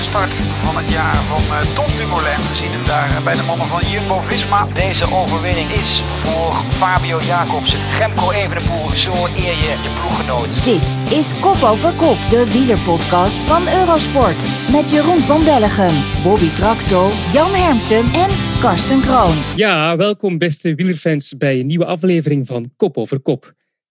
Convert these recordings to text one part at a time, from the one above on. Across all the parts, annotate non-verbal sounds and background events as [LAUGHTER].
herstart van het jaar van uh, Tom Dumoulin. We zien hem daar bij de mannen van Jumbo-Visma. Deze overwinning is voor Fabio Jacobsen. Remco Evenepoel, zo eer je je ploeggenoot. Dit is Kop Over Kop, de wielerpodcast van Eurosport. Met Jeroen van Bellegem, Bobby Traxel, Jan Hermsen en Karsten Kroon. Ja, welkom beste wielerfans bij een nieuwe aflevering van Kop Over Kop.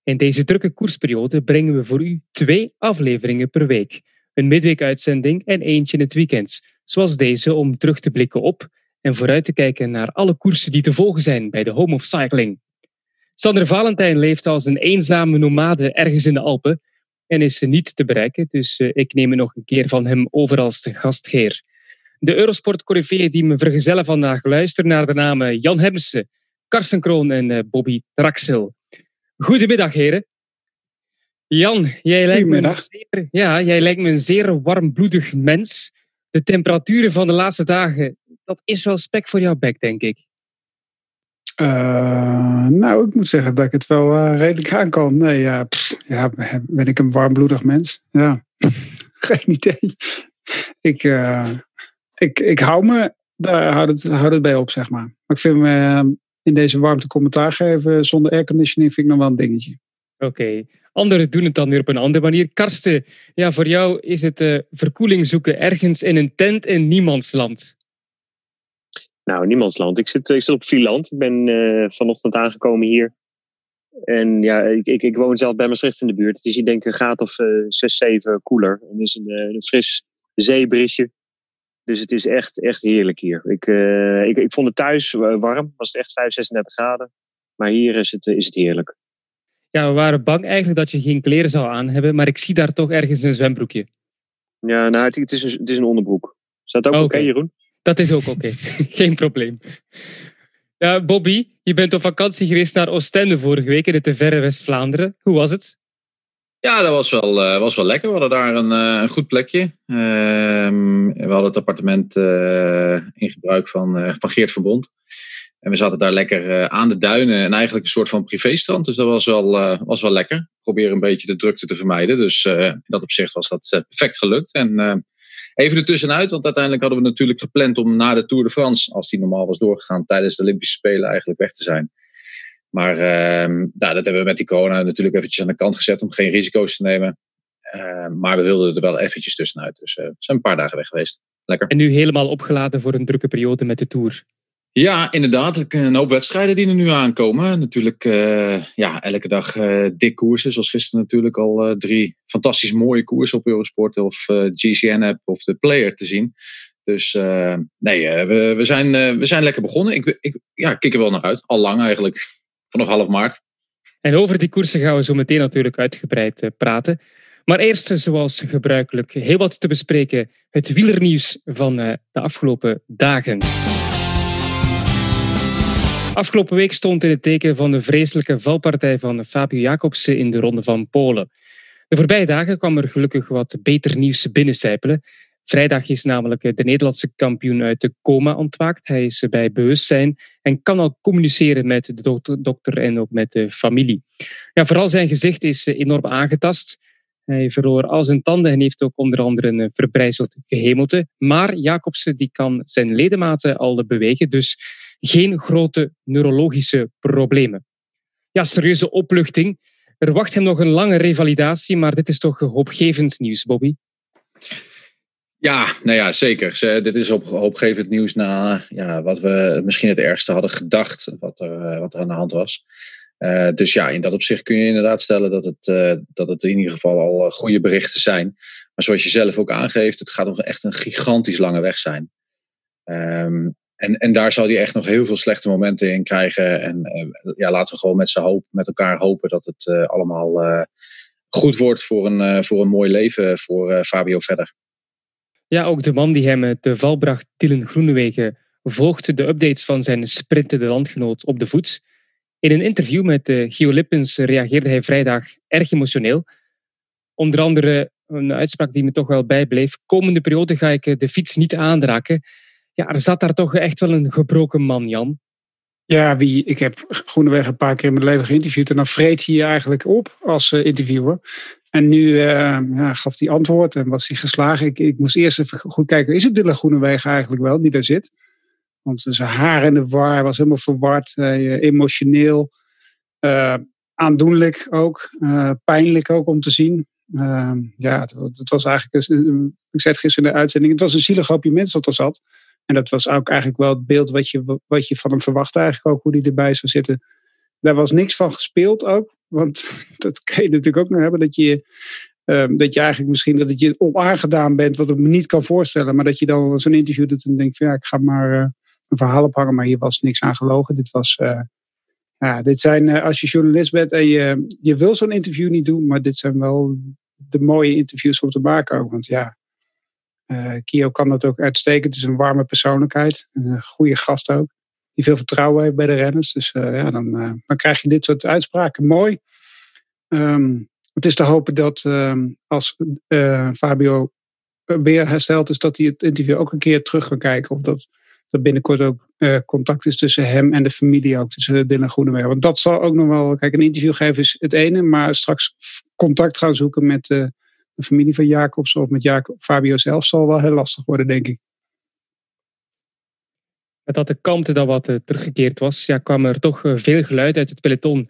In deze drukke koersperiode brengen we voor u twee afleveringen per week. Een midweekuitzending en eentje in het weekend. Zoals deze om terug te blikken op en vooruit te kijken naar alle koersen die te volgen zijn bij de Home of Cycling. Sander Valentijn leeft als een eenzame nomade ergens in de Alpen en is niet te bereiken, dus eh, ik neem nog een keer van hem over als de gastheer. De Eurosport die me vergezellen vandaag luisteren naar de namen Jan Hemsen, Karsten Kroon en eh, Bobby Traxel. Goedemiddag, heren. Jan, jij lijkt, me een zeer, ja, jij lijkt me een zeer warmbloedig mens. De temperaturen van de laatste dagen, dat is wel spek voor jouw bek, denk ik. Uh, nou, ik moet zeggen dat ik het wel uh, redelijk aan kan. Nee, ja, ja, ben ik een warmbloedig mens? Ja, [LAUGHS] geen idee. Ik, uh, ik, ik hou me, daar houdt het, houd het bij op, zeg maar. Maar ik vind me in deze warmte commentaar geven zonder airconditioning vind ik nog wel een dingetje. Oké, anderen doen het dan weer op een andere manier. Karsten, ja, voor jou is het uh, verkoeling zoeken ergens in een tent in niemandsland. Nou, niemandsland. Ik zit, ik zit op Vlieland. Ik ben uh, vanochtend aangekomen hier. En ja, ik, ik, ik, woon zelf bij Maastricht in de buurt. Het is hier denk ik een graad of uh, 6, 7 koeler. En het is een, een fris zeebrisje. Dus het is echt, echt heerlijk hier. Ik, ik, ik vond het thuis warm. Was het echt 5, 36 graden. Maar hier is het, is het heerlijk. Ja, we waren bang eigenlijk dat je geen kleren zou aan hebben. Maar ik zie daar toch ergens een zwembroekje. Ja, nou, het, het, is, een, het is een onderbroek. Staat ook oké, okay. Jeroen? Dat is ook oké. Okay. [LAUGHS] [LAUGHS] geen probleem. Ja, Bobby, je bent op vakantie geweest naar Oostende vorige week in het verre West-Vlaanderen. Hoe was het? Ja, dat was wel, uh, was wel lekker. We hadden daar een, uh, een goed plekje. Uh, we hadden het appartement eh, in gebruik van, van Geert Verbond. En we zaten daar lekker aan de duinen en eigenlijk een soort van privéstrand. Dus dat was wel, was wel lekker. Probeer een beetje de drukte te vermijden. Dus in dat opzicht was dat perfect gelukt. En even ertussenuit, want uiteindelijk hadden we natuurlijk gepland om na de Tour de France, als die normaal was doorgegaan, tijdens de Olympische Spelen eigenlijk weg te zijn. Maar uh, nou, dat hebben we met die corona natuurlijk eventjes aan de kant gezet om geen risico's te nemen. Uh, maar we wilden er wel eventjes tussenuit. Dus uh, zijn een paar dagen weg geweest. Lekker. En nu helemaal opgeladen voor een drukke periode met de Tour. Ja, inderdaad. Een hoop wedstrijden die er nu aankomen. Natuurlijk uh, ja, elke dag dik koersen. Zoals gisteren natuurlijk al drie fantastisch mooie koersen op Eurosport. Of GCN-app of de Player te zien. Dus nee, we, we, zijn, we zijn lekker begonnen. Ik, ik ja, kijk er wel naar uit. Al lang eigenlijk vanaf half maart. En over die koersen gaan we zo meteen natuurlijk uitgebreid uh, praten. Maar eerst, zoals gebruikelijk, heel wat te bespreken. Het wielernieuws van uh, de afgelopen dagen. Afgelopen week stond in het teken van de vreselijke valpartij van Fabio Jacobsen in de Ronde van Polen. De voorbije dagen kwam er gelukkig wat beter nieuws binnencijpelen. Vrijdag is namelijk de Nederlandse kampioen uit de coma ontwaakt. Hij is bij bewustzijn en kan al communiceren met de dokter, en ook met de familie. Ja, vooral zijn gezicht is enorm aangetast. Hij verloor al zijn tanden en heeft ook onder andere een verbrijzeld gehemelte. Maar Jacobsen die kan zijn ledematen al bewegen, dus geen grote neurologische problemen. Ja, serieuze opluchting. Er wacht hem nog een lange revalidatie, maar dit is toch hoopgevend nieuws, Bobby? Ja, nou ja, zeker. Dit is op, hoopgevend nieuws na ja, wat we misschien het ergste hadden gedacht, wat er, wat er aan de hand was. Uh, dus ja, in dat opzicht kun je inderdaad stellen dat het, uh, dat het in ieder geval al goede berichten zijn. Maar zoals je zelf ook aangeeft, het gaat nog echt een gigantisch lange weg zijn. Um, en, en daar zal hij echt nog heel veel slechte momenten in krijgen. En uh, ja, laten we gewoon met, hoop, met elkaar hopen dat het allemaal goed wordt voor een, voor een mooi leven voor Fabio verder. Ja, ook de man die hem te val bracht, Dylan Groenewegen, volgde de updates van zijn sprintende landgenoot op de voet. In een interview met Gio Lippens reageerde hij vrijdag erg emotioneel. Onder andere een uitspraak die me toch wel bijbleef. Komende periode ga ik de fiets niet aanraken. Ja, er zat daar toch echt wel een gebroken man, Jan. Ja, wie, ik heb Groeneweg een paar keer in mijn leven geïnterviewd. En dan vreet hij je eigenlijk op als uh, interviewer. En nu uh, ja, gaf hij antwoord en was hij geslagen. Ik, ik moest eerst even goed kijken. Is het Dylan Groenewegen eigenlijk wel die daar zit? Want zijn haar in de war was helemaal verward. Emotioneel. aandoenlijk ook. pijnlijk ook om te zien. ja, het, het, was eigenlijk... Ik zei het gisteren in de uitzending. Het was een zielig hoopje mensen dat er zat. En dat was ook eigenlijk wel het beeld wat je, wat je van hem verwachtte, eigenlijk ook hoe hij erbij zou zitten. Daar was niks van gespeeld ook. Want [LAUGHS] dat kan je natuurlijk ook nog hebben. Dat je, um, dat je eigenlijk misschien dat het je onaangedaan bent, wat ik me niet kan voorstellen. Maar dat je dan zo'n interview doet en denkt: van, ja, ik ga maar uh, een verhaal ophangen. Maar hier was niks aan gelogen. Dit was. Uh, ja, dit zijn, uh, als je journalist bent en je, je wil zo'n interview niet doen, maar dit zijn wel de mooie interviews om te maken ook. Want ja, Kio kan dat ook uitstekend. Het is een warme persoonlijkheid. Een goede gast ook. Die veel vertrouwen heeft bij de renners. Dus uh, ja, dan, uh, dan krijg je dit soort uitspraken. Mooi. Um, het is te hopen dat um, als Fabio weer hersteld is, dat hij het interview ook een keer terug kan kijken. Of dat er binnenkort ook contact is tussen hem en de familie, ook tussen Dylan Groenewegen. Want dat zal ook nog wel. Kijk, een interview geven is het ene, maar straks contact gaan zoeken met de familie van Jacobs of met Jacob, Fabio zelf zal wel heel lastig worden, denk ik. Met dat de kalmte dan wat uh, teruggekeerd was, ja, kwam er toch uh, veel geluid uit het peloton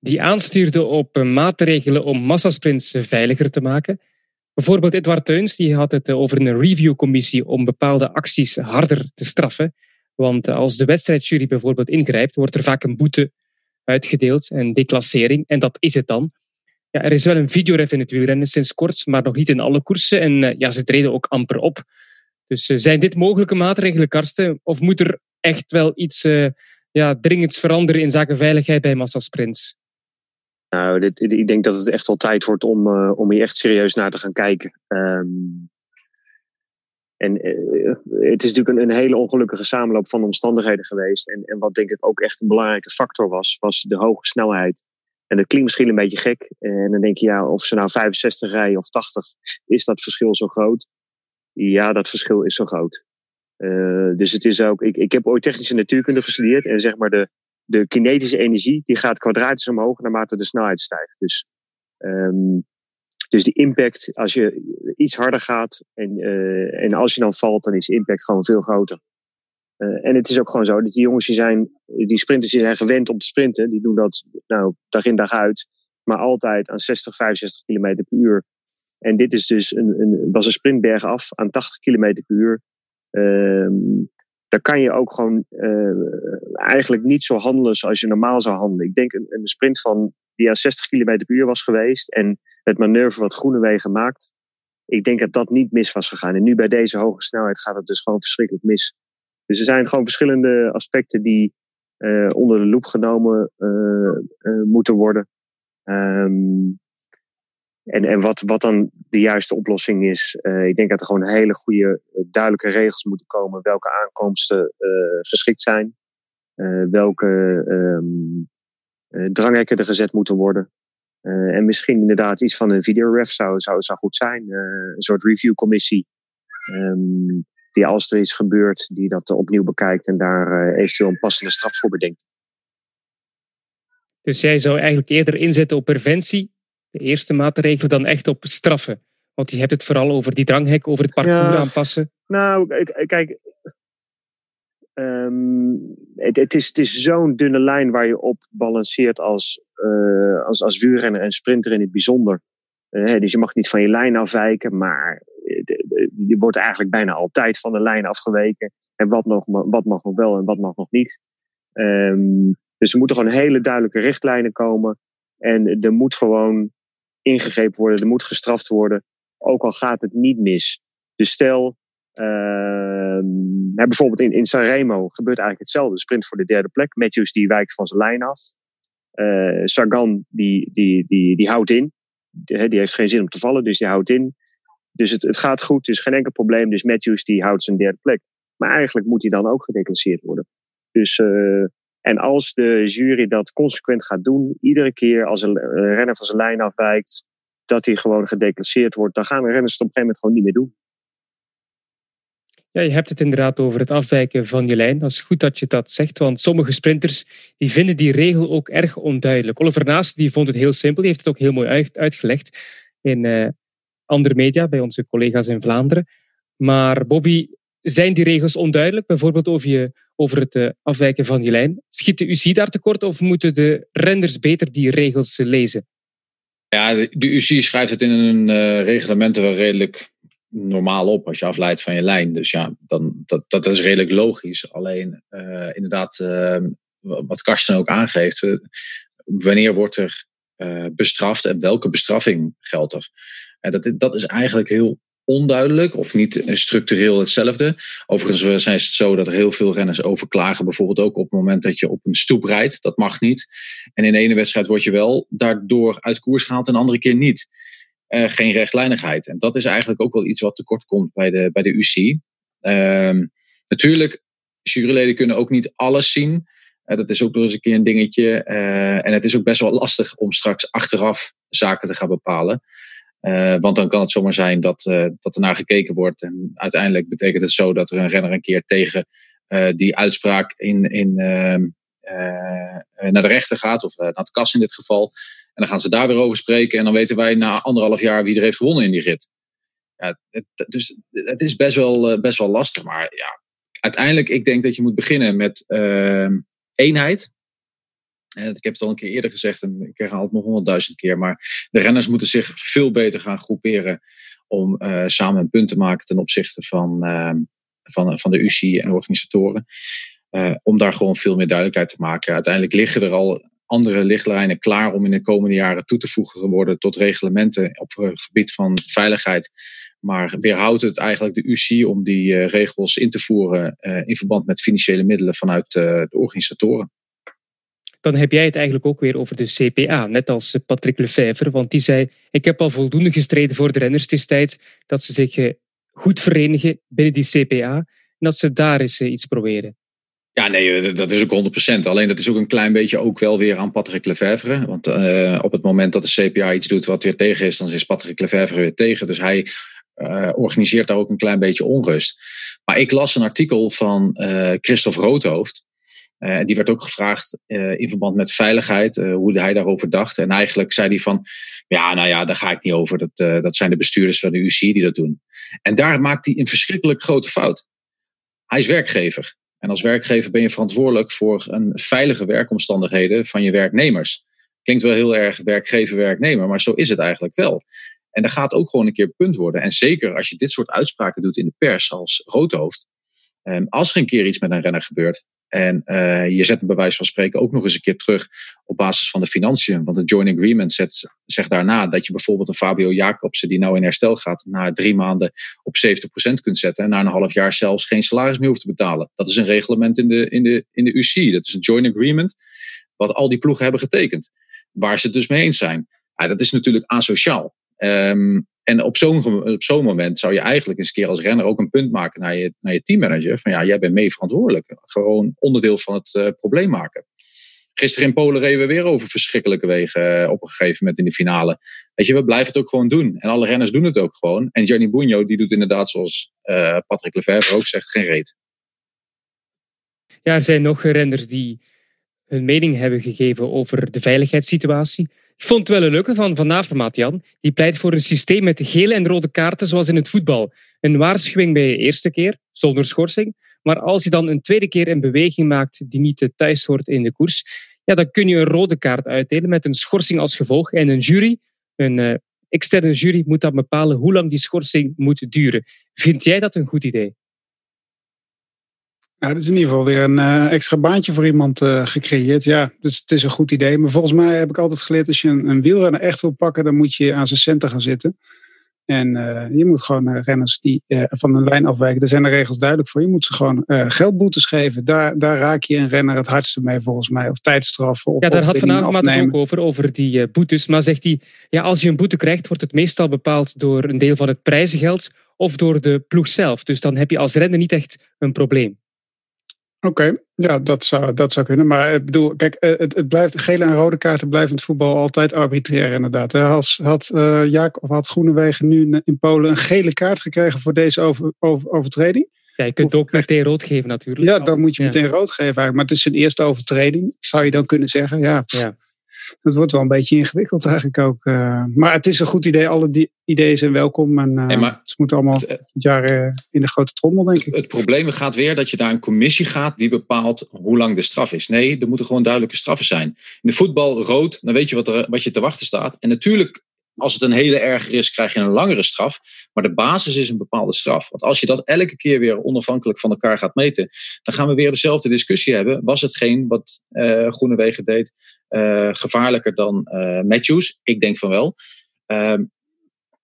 die aanstuurde op uh, maatregelen om massasprints veiliger te maken. Bijvoorbeeld Edward Teuns die had het over een reviewcommissie om bepaalde acties harder te straffen. Want als de wedstrijdjury bijvoorbeeld ingrijpt, wordt er vaak een boete uitgedeeld, een declassering, en dat is het dan. Er is wel een videoref in het wielrennen sinds kort, maar nog niet in alle koersen. En uh, ja, ze treden ook amper op. Dus uh, zijn dit mogelijke maatregelen, Karsten? Of moet er echt wel iets uh, ja, dringends veranderen in zaken veiligheid bij massasprints? Nou, dit, ik denk dat het echt wel tijd wordt om, om hier echt serieus naar te gaan kijken. Um, en het is natuurlijk een, een, hele ongelukkige samenloop van omstandigheden geweest. En, en wat denk ik ook echt een belangrijke factor was, was de hoge snelheid. En dat klinkt misschien een beetje gek. En dan denk je, ja, of ze nou 65 rijden of 80, is dat verschil zo groot? Ja, dat verschil is zo groot. Uh, dus het is ook, ik, ik heb ooit technische natuurkunde gestudeerd en zeg maar de, de kinetische energie die gaat kwadratisch omhoog naarmate de snelheid stijgt. Dus, um, dus die impact, als je iets harder gaat en, uh, en als je dan valt, dan is de impact gewoon veel groter. Uh, en het is ook gewoon zo dat die jongens die zijn, die sprinters die zijn gewend om te sprinten, die doen dat nou dag in dag uit, maar altijd aan 60, 65 km per uur. En dit is dus een, een, was een sprintberg af aan 80 km per uur. Um, daar kan je ook gewoon uh, eigenlijk niet zo handelen zoals je normaal zou handelen. Ik denk een, een sprint van die aan 60 km per uur was geweest en het manoeuvre wat Groenewegen maakt. Ik denk dat dat niet mis was gegaan. En nu bij deze hoge snelheid gaat het dus gewoon verschrikkelijk mis. Dus er zijn gewoon verschillende aspecten die uh, onder de loep genomen uh, uh, moeten worden. Um, en en wat, wat dan de juiste oplossing is, ik denk dat er gewoon hele goede, duidelijke regels moeten komen. Welke aankomsten geschikt zijn. welke um, dranghekken er gezet moeten worden. en misschien inderdaad iets van een videoref zou, zou, zou goed zijn. een soort reviewcommissie. Um, die als er is gebeurd, die dat opnieuw bekijkt en daar uh, eventueel een passende straf voor bedenkt. Dus jij zou eigenlijk eerder inzetten op preventie, de eerste maatregel, dan echt op straffen? Want je hebt het vooral over die dranghek, over het parcours ja, aanpassen. Nou, kijk, um, het, het, is, het is zo'n dunne lijn waar je op balanceert als, uh, als, als wielrenner en sprinter in het bijzonder. Uh, dus je mag niet van je lijn afwijken, maar je wordt eigenlijk bijna altijd van de lijn afgeweken. En wat, nog, wat mag nog wel en wat mag nog niet. Um, dus er moeten gewoon hele duidelijke richtlijnen komen. En er moet gewoon ingegrepen worden, er moet gestraft worden. Ook al gaat het niet mis. Dus stel, uh, bijvoorbeeld in, in Sanremo gebeurt eigenlijk hetzelfde. Sprint voor de derde plek. Matthews die wijkt van zijn lijn af. Uh, Sagan die, die, die, die houdt in. Die, die heeft geen zin om te vallen, dus die houdt in. Dus het, het gaat goed, is geen enkel probleem. Dus Matthews die houdt zijn derde plek. Maar eigenlijk moet hij dan ook gedeclasseerd worden. Dus, uh, en als de jury dat consequent gaat doen, iedere keer als een renner van zijn lijn afwijkt, dat hij gewoon gedeclasseerd wordt, dan gaan de renners het op een gegeven moment gewoon niet meer doen. Ja, je hebt het inderdaad over het afwijken van je lijn. Dat is goed dat je dat zegt, want sommige sprinters die vinden die regel ook erg onduidelijk. Oliver Naas die vond het heel simpel, die heeft het ook heel mooi uitgelegd in uh, andere media, bij onze collega's in Vlaanderen. Maar Bobby, zijn die regels onduidelijk? Bijvoorbeeld over, je, over het uh, afwijken van je lijn. Schiet de UCI daar tekort of moeten de renders beter die regels lezen? Ja, de UCI schrijft het in een uh, reglement wel redelijk normaal op als je afleidt van je lijn. Dus ja, dan, dat, dat is redelijk logisch. Alleen uh, inderdaad, wat Karsten ook aangeeft, wanneer wordt er bestraft en welke bestraffing geldt er? En dat, dat is eigenlijk heel onduidelijk of niet structureel hetzelfde. Overigens zijn het zo dat er heel veel renners overklagen. Bijvoorbeeld ook op het moment dat je op een stoep rijdt. Dat mag niet. En in de ene wedstrijd word je wel daardoor uit koers gehaald en de andere keer niet. Uh, geen rechtlijnigheid. En dat is eigenlijk ook wel iets wat tekort komt bij de, bij de UC. Uh, natuurlijk, juryleden kunnen ook niet alles zien. Uh, dat is ook nog eens een keer een dingetje. en het is ook best wel lastig om straks achteraf zaken te gaan bepalen. Uh, want dan kan het zomaar zijn dat, dat er naar gekeken wordt. En uiteindelijk betekent het zo dat er een renner een keer tegen die uitspraak in, in, ehm, naar de rechter gaat, of naar het kas in dit geval. En dan gaan ze daar weer over spreken. En dan weten wij na anderhalf jaar wie er heeft gewonnen in die rit. Ja, het, dus het is best wel, best wel lastig. Maar ja, uiteindelijk, ik denk dat je moet beginnen met ehm, eenheid. Ik heb het al een keer eerder gezegd en ik herhaal het nog honderdduizend keer. Maar de renners moeten zich veel beter gaan groeperen om uh, samen een punt te maken ten opzichte van, uh, van, van de UCI en de organisatoren. Uh, om daar gewoon veel meer duidelijkheid te maken. Uiteindelijk liggen er al andere lichtlijnen klaar om in de komende jaren toe te voegen worden tot reglementen op het gebied van veiligheid. Maar weerhoudt het eigenlijk de UCI om die regels in te voeren in verband met financiële middelen vanuit de organisatoren dan heb jij het eigenlijk ook weer over de CPA, net als Patrick Lefevre. Want die zei, ik heb al voldoende gestreden voor de renners. Tijd dat ze zich eh, goed verenigen binnen die CPA en dat ze daar eens eh, iets proberen. Ja, nee, dat is ook 100%. Alleen dat is ook een klein beetje ook wel weer aan Patrick Lefevre. Want uh, op het moment dat de CPA iets doet wat weer tegen is, dan is Patrick Lefevre weer tegen. Dus hij uh, organiseert daar ook een klein beetje onrust. Maar ik las een artikel van uh, Christophe Roodhoofd. Uh, die werd ook gevraagd in verband met veiligheid, hoe hij daarover dacht. En eigenlijk zei hij van, ja, nou ja, daar ga ik niet over. Dat, dat zijn de bestuurders van de UC die dat doen. En daar maakt hij een verschrikkelijk grote fout. Hij is werkgever. En als werkgever ben je verantwoordelijk voor een veilige werkomstandigheden van je werknemers. Klinkt wel heel erg werkgever-werknemer, maar zo is het eigenlijk wel. En daar gaat ook gewoon een keer punt worden. En zeker als je dit soort uitspraken doet in de pers als roodhoofd. Ehm, als er een keer iets met een renner gebeurt, en uh, je zet een bewijs van spreken ook nog eens een keer terug op basis van de financiën. Want het joint agreement zegt daarna dat je bijvoorbeeld een Fabio Jacobsen die nou in herstel gaat, na drie maanden op 70% kunt zetten. En na een half jaar zelfs geen salaris meer hoeft te betalen. Dat is een reglement in de, in de, in de UC. Dat is een joint agreement wat al die ploegen hebben getekend. Waar ze het dus mee eens zijn. Ja, dat is natuurlijk asociaal. Um, en op zo'n op zo'n moment zou je eigenlijk eens een keer als renner ook een punt maken naar je, naar je teammanager. Van ja, jij bent mee verantwoordelijk. Gewoon onderdeel van het uh, probleem maken. Gisteren in Polen reden we weer over verschrikkelijke wegen uh, op een gegeven moment in de finale. Weet je, we blijven het ook gewoon doen. En alle renners doen het ook gewoon. En Gianni Bugno die doet inderdaad zoals uh, Patrick Lefevre ook zegt, geen reet. Ja, er zijn nog renners die hun mening hebben gegeven over de veiligheidssituatie. Ik vond het wel een leuke van Van Avermaat, Jan. Die pleit voor een systeem met gele en rode kaarten zoals in het voetbal. Een waarschuwing bij je eerste keer, zonder schorsing. Maar als je dan een tweede keer een beweging maakt die niet thuis hoort in de koers, ja, dan kun je een rode kaart uitdelen met een schorsing als gevolg. En een jury, een uh, externe jury, moet dan bepalen hoe lang die schorsing moet duren. Vind jij dat een goed idee? Nou, dat is in ieder geval weer een uh, extra baantje voor iemand uh, gecreëerd. Ja, dus het is een goed idee. Maar volgens mij heb ik altijd geleerd, als je een, een wielrenner echt wil pakken, dan moet je aan zijn centen gaan zitten. En uh, je moet gewoon renners die van de lijn afwijken, daar zijn de regels duidelijk voor. Je moet ze gewoon geldboetes geven. Daar, daar raak je een renner het hardste mee volgens mij. Of tijdstraffen. Of, ja, daar had vanavond ook over, over die boetes. Maar zegt hij, ja, als je een boete krijgt, wordt het meestal bepaald door een deel van het prijzengeld of door de ploeg zelf. Dus dan heb je als renner niet echt een probleem. Oké, okay. ja, dat zou, dat zou kunnen. Maar ik bedoel, kijk, eh, het, het blijft, gele en rode kaarten blijven in het voetbal altijd arbitrair inderdaad. Als, had uh, Jaak of had Groenewegen nu in Polen een gele kaart gekregen voor deze over, over, overtreding? Ja, je kunt ook meteen rood geven natuurlijk. Ja, dan moet je meteen rood geven eigenlijk. Maar het is een eerste overtreding, zou je dan kunnen zeggen. Ja, Ja. Dat wordt wel een beetje ingewikkeld eigenlijk ook. eh. maar het is een goed idee. Alle die ideeën zijn welkom. En uh, maar- allemaal Het- het jaar eh, in de grote trommel, denk ik. Het probleem gaat weer dat je daar een commissie gaat die bepaalt hoe lang de straf is. Nee, er moeten gewoon duidelijke straffen zijn. In de voetbal rood, dan weet je wat, er, wat je te wachten staat. En natuurlijk, als het een hele erger is, krijg je een langere straf. Maar de basis is een bepaalde straf. Want als je dat elke keer weer onafhankelijk van elkaar gaat meten, dan gaan we weer dezelfde discussie hebben. Was hetgeen wat eh Groenewegen deed eh, gevaarlijker dan eh, Matthews? Ik denk van wel. Ehm,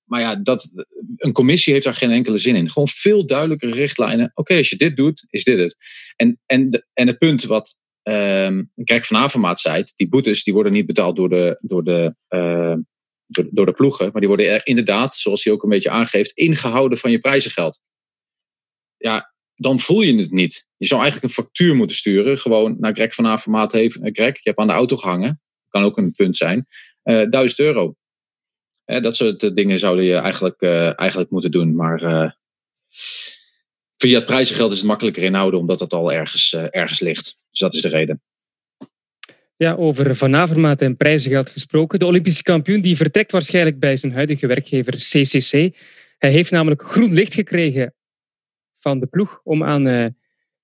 maar ja, dat, een commissie heeft daar geen enkele zin in. Gewoon veel duidelijkere richtlijnen. Oké, als je dit doet, is dit het. En, en, en het punt wat ehm Greg van Avermaat zei, die boetes die worden niet betaald door de, door, de, door, de ploegen, maar die worden er inderdaad, zoals hij ook een beetje aangeeft, ingehouden van je prijzengeld. Ja, dan voel je het niet. Je zou eigenlijk een factuur moeten sturen, gewoon naar Greg van Avermaat. Heeft, eh, Greg, je hebt aan de auto gehangen, kan ook een punt zijn, eh 1000 euro. Eh, dat soort dingen zouden je eigenlijk, eigenlijk moeten doen. Maar via het prijzengeld is het makkelijker inhouden, omdat dat al ergens, ergens ligt. Dus dat is de reden. Ja, over Van Avermaat en prijzengeld gesproken. De Olympische kampioen die vertrekt waarschijnlijk bij zijn huidige werkgever CCC. Hij heeft namelijk groen licht gekregen van de ploeg om aan eh,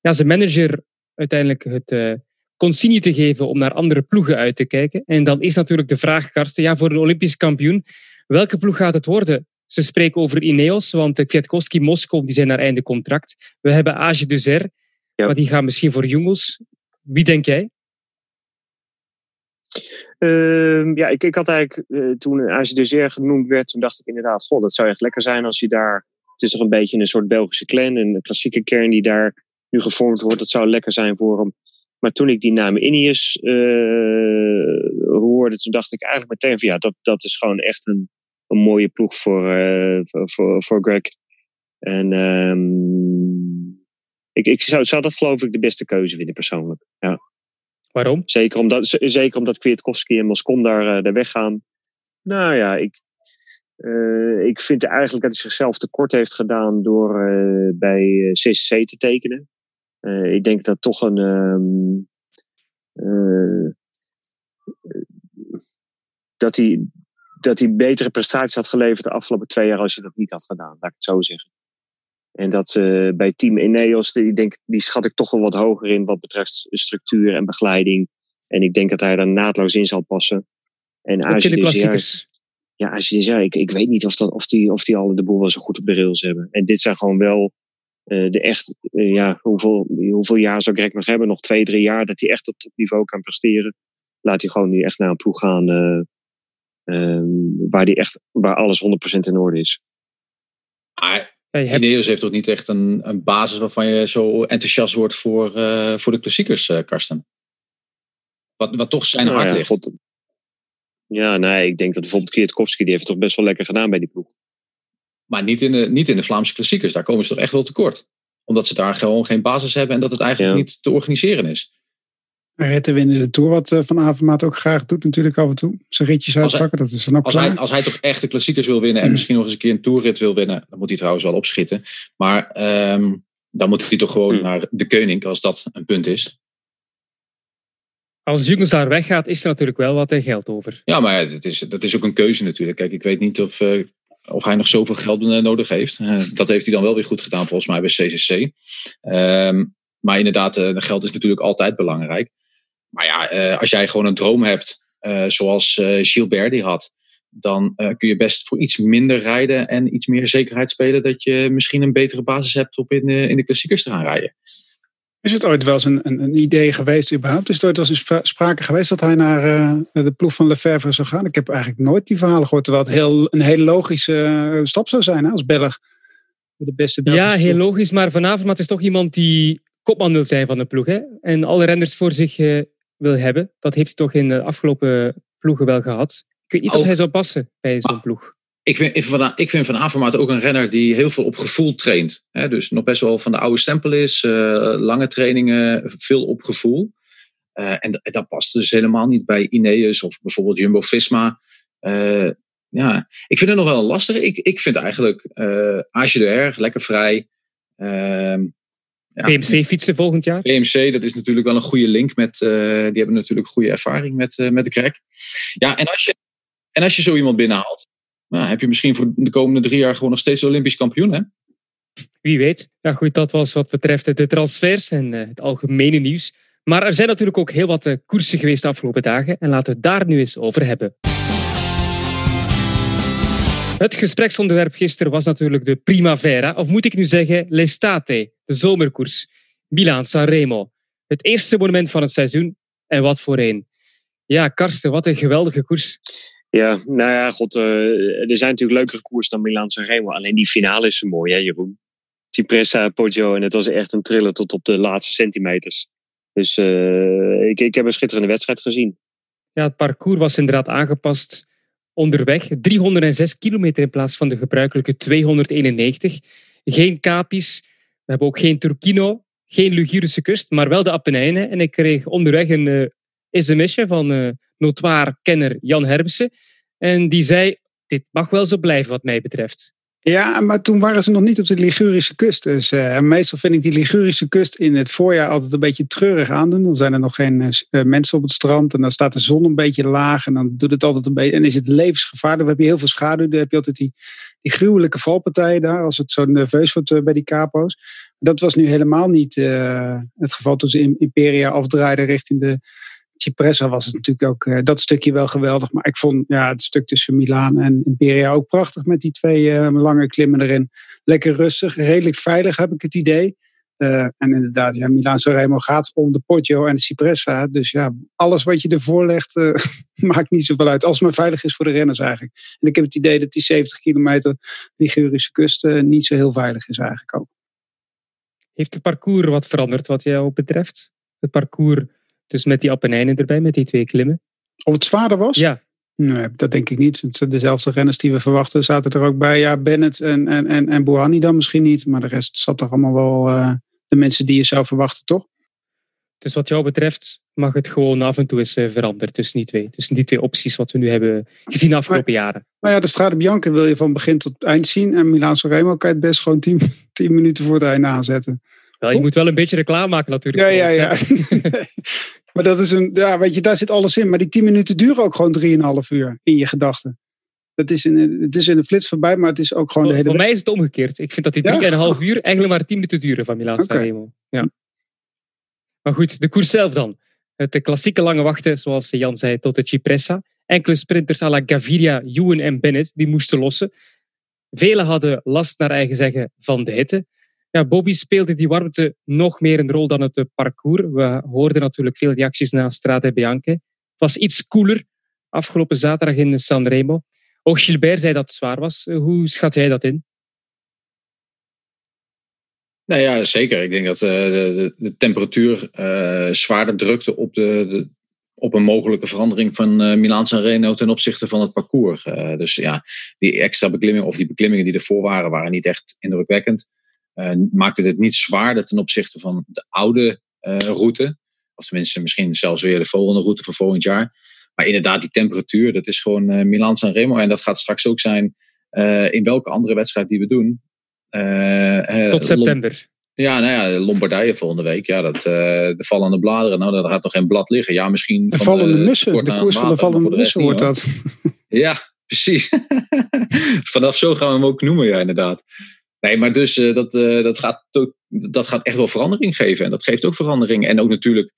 ja, zijn manager uiteindelijk het eh consigne te geven om naar andere ploegen uit te kijken. En dan is natuurlijk de vraag, Karsten, ja, voor de Olympische kampioen, welke ploeg gaat het worden? Ze spreken over Ineos, want de Kwiatkowski Moskou die zijn naar einde contract. We hebben Age Duzer, Ja. maar die gaan misschien voor jongens. Wie denk jij? Ehm, ja, ik, ik had eigenlijk, eh, toen Dessert genoemd werd, toen dacht ik inderdaad, goh, dat zou echt lekker zijn als je daar, het is toch een beetje een soort Belgische clan, een klassieke kern die daar nu gevormd wordt, dat zou lekker zijn voor hem. Maar toen ik die naam Ineos eh, hoorde, toen dacht ik eigenlijk meteen van ja, dat, dat is gewoon echt een, een mooie ploeg voor, eh, voor, voor, voor Greg. En ehm, ik, ik zou, zou dat geloof ik de beste keuze vinden persoonlijk. Ja. Zeker omdat, zeker omdat Kwiatkowski en Moscon daar, eh, weggaan. Nou ja, ik, eh, ik vind eigenlijk dat hij zichzelf tekort heeft gedaan door eh, bij CCC te tekenen. Ik denk dat toch een. ehm, eh, dat hij dat hij betere prestaties had geleverd de afgelopen twee jaar als hij dat niet had gedaan, laat ik het zo zeggen. En dat eh, bij Team Ineos, die, denk, die schat ik toch wel wat hoger in wat betreft structuur en begeleiding. En ik denk dat hij daar naadloos in zal passen. En AG Desert, klassiekers. ja, als je zei, ik, ik weet niet of, dat, of, die, of die al de boel wel zo goed op de rails hebben. En dit zijn gewoon wel eh, de echt, eh, ja, hoeveel, hoeveel jaar zou Greg nog hebben? Nog twee, drie jaar dat hij echt op topniveau kan presteren. Laat hij gewoon nu echt naar een ploeg gaan eh, ehm, waar, die echt, waar alles 100% in orde is. Maar Ja, je hebt- Ineos heeft toch niet echt een, een basis waarvan je zo enthousiast wordt voor, eh, voor de klassiekers, eh, Karsten? Wat, wat toch zijn Nou hart ja, ligt. God- ja, nee, ik denk dat bijvoorbeeld Kwiatkowski, die heeft het toch best wel lekker gedaan bij die ploeg. Maar niet in, de, niet in de Vlaamse klassiekers. Daar komen ze toch echt wel tekort. Omdat ze daar gewoon geen basis hebben en dat het eigenlijk Ja. niet te organiseren is. Ritten winnen de Tour, wat eh, Van Avermaat ook graag doet natuurlijk af en toe. Zijn ritjes Als hij- uitpakken, dat is dan ook Als klaar. hij, als hij toch echt de klassiekers wil winnen en misschien nog eens een keer een toerrit wil winnen, dan moet hij trouwens wel opschieten. Maar ehm, dan moet hij toch gewoon naar de Koning, als dat een punt is. Als Jurgens daar weggaat, is er natuurlijk wel wat geld over. Ja, maar ja, dat is, dat is ook een keuze natuurlijk. Kijk, ik weet niet of, eh, of hij nog zoveel geld eh, nodig heeft. Eh, dat heeft hij dan wel weer goed gedaan volgens mij bij CCC. Ehm, maar inderdaad, eh, geld is natuurlijk altijd belangrijk. Maar ja, eh, als jij gewoon een droom hebt, eh, zoals eh, Gilbert die had, dan eh, kun je best voor iets minder rijden en iets meer zekerheid spelen dat je misschien een betere basis hebt op in, de in de klassiekers te gaan rijden. Is het ooit wel eens een, een, een idee geweest überhaupt? Is het ooit wel eens spra- sprake geweest dat hij naar eh, de ploeg van Lefebvre zou gaan? Ik heb eigenlijk nooit die verhalen gehoord. Terwijl het heel, een hele logische stap zou zijn hè, als Belg. De beste Ja, heel ploeg. logisch. Maar Van Avermaat is toch iemand die kopman wil zijn van de ploeg. Hè? En alle renners voor zich eh, wil hebben. Dat heeft hij toch in de afgelopen ploegen wel gehad. Ik weet niet of hij zou passen bij zo'n Ah. ploeg. Ik vind, ik vind Van- ik vind Van Avermaat ook een renner die heel veel op gevoel traint. Hè, dus nog best wel van de oude stempel is. eh, lange trainingen, veel op gevoel. Eh, en dat past dus helemaal niet bij Ineos of bijvoorbeeld Jumbo-Visma. Eh, ja, ik vind het nog wel lastig. Ik, ik vind eigenlijk uh, Erg lekker vrij. Ehm, ja, BMC fietsen volgend jaar? BMC, dat is natuurlijk wel een goede link met. eh, die hebben natuurlijk goede ervaring met, eh, met de crack. Ja, en als je, en als je zo iemand binnenhaalt, nou, heb je misschien voor de komende drie jaar gewoon nog steeds Olympisch kampioen. Hè? Wie weet. Ja, goed, dat was wat betreft de transfers en eh, het algemene nieuws. Maar er zijn natuurlijk ook heel wat koersen geweest de afgelopen dagen. En laten we het daar nu eens over hebben. Het gespreksonderwerp gisteren was natuurlijk de Primavera, of moet ik nu zeggen l'Estate, de zomerkoers. Milaan Sanremo. Het eerste monument van het seizoen. En wat voor een. Ja, Karsten, wat een geweldige koers. Ja, nou ja, god, eh, er zijn natuurlijk leukere koers dan Milaan Sanremo. Alleen die finale is zo mooi, hè Jeroen? Cipressa, Poggio en het was echt een trillen tot op de laatste centimeters. Dus eh, ik, ik heb een schitterende wedstrijd gezien. Ja, het parcours was inderdaad aangepast onderweg. 306 kilometer in plaats van de gebruikelijke 291. Geen Capis. We hebben ook geen Turquino. Geen Ligurische kust, maar wel de Appenijnen. En ik kreeg onderweg een uh, sms'je van uh, notoir-kenner Jan Hermsen. En die zei, dit mag wel zo blijven wat mij betreft. Ja, maar toen waren ze nog niet op de Ligurische kust. Dus uh, meestal vind ik die Ligurische kust in het voorjaar altijd een beetje treurig aandoen. Dan zijn er nog geen uh, mensen op het strand en dan staat de zon een beetje laag. En dan doet het altijd een beetje. En is het levensgevaarlijk. Dan heb je heel veel schaduw. Dan heb je altijd die, die gruwelijke valpartijen daar. Als het zo nerveus wordt bij die capo's. Dat was nu helemaal niet het geval toen ze Imperia afdraaiden richting de Cipressa was het natuurlijk ook uh, dat stukje wel geweldig. Maar ik vond ja, het stuk tussen Milaan en Imperia ook prachtig met die twee uh, lange klimmen erin. Lekker rustig, redelijk veilig heb ik het idee. Uh, en inderdaad, ja, Milaan Sanremo gaat om de Poggio en de Cipressa. Dus ja, alles wat je ervoor legt [LAUGHS] maakt niet zoveel uit. Als het maar veilig is voor de renners eigenlijk. En ik heb het idee dat die 70 kilometer Ligurische kust niet zo heel veilig is eigenlijk ook. Heeft het parcours wat veranderd wat jou betreft? Het parcours dus met die Appenijnen erbij, met die twee klimmen. Of het zwaarder was? Ja. Nee, dat denk ik niet. Dezelfde renners die we verwachten zaten er ook bij. Ja, Bennett en, en, en, en Bouhanni dan misschien niet. Maar de rest zat er allemaal wel uh, de mensen die je zou verwachten, toch? Dus wat jou betreft mag het gewoon af en toe eens uh, veranderen tussen die twee. Tussen die twee opties wat we nu hebben gezien de afgelopen maar, jaren. Maar ja, de Strade Bianca wil je van begin tot eind zien. En Milaan Sanremo kan je het best gewoon 10 [LAUGHS] minuten voor het einde aanzetten. Wel, je moet wel een beetje reclame maken natuurlijk. Ja, ja, ja. [LAUGHS] [LAUGHS] maar dat is een, ja, weet je, daar zit alles in. Maar die 10 minuten duren ook gewoon 3,5 uur in je gedachten. Het is, in, het is in een flits voorbij, maar het is ook gewoon voor, de hele Voor mij is het omgekeerd. Ik vind dat die 3,5 ja? uur eigenlijk maar 10 minuten duren van Milaan. Okay. Ja. Maar goed, de koers zelf dan. Het klassieke lange wachten, zoals Jan zei, tot de Cipressa. Enkele sprinters à la Gaviria, Ewan en Bennett, die moesten lossen. Velen hadden last naar eigen zeggen van de hitte. Ja, Bobby speelde die warmte nog meer een rol dan het parcours. We hoorden natuurlijk veel reacties na Strade Bianche. Het was iets koeler afgelopen zaterdag in Sanremo. Ook Gilbert zei dat het zwaar was. Hoe schat jij dat in? Nou ja, zeker. Ik denk dat uh, de, temperatuur zwaarder drukte op, de, op een mogelijke verandering van uh, Milaan Sanremo ten opzichte van het parcours. dus ja, die extra beklimmingen of die beklimmingen die ervoor waren, waren niet echt indrukwekkend. Uh, maakte het niet zwaarder ten opzichte van de oude uh, route. Of tenminste, misschien zelfs weer de volgende route van volgend jaar. Maar inderdaad, die temperatuur, dat is gewoon uh, Milan San Remo. En dat gaat straks ook zijn in welke andere wedstrijd die we doen. Tot september. Ja, nou ja, Lombardije volgende week. Ja, dat, de vallende bladeren. Nou, daar gaat nog geen blad liggen. Ja, misschien. De vallende mussen. De koers van de vallende mussen wordt dat. Ja, precies. [LAUGHS] Vanaf zo gaan we hem ook noemen, ja, inderdaad. Nee, maar dus uh, dat, uh, dat, gaat dat gaat echt wel verandering geven. En dat geeft ook verandering. En ook natuurlijk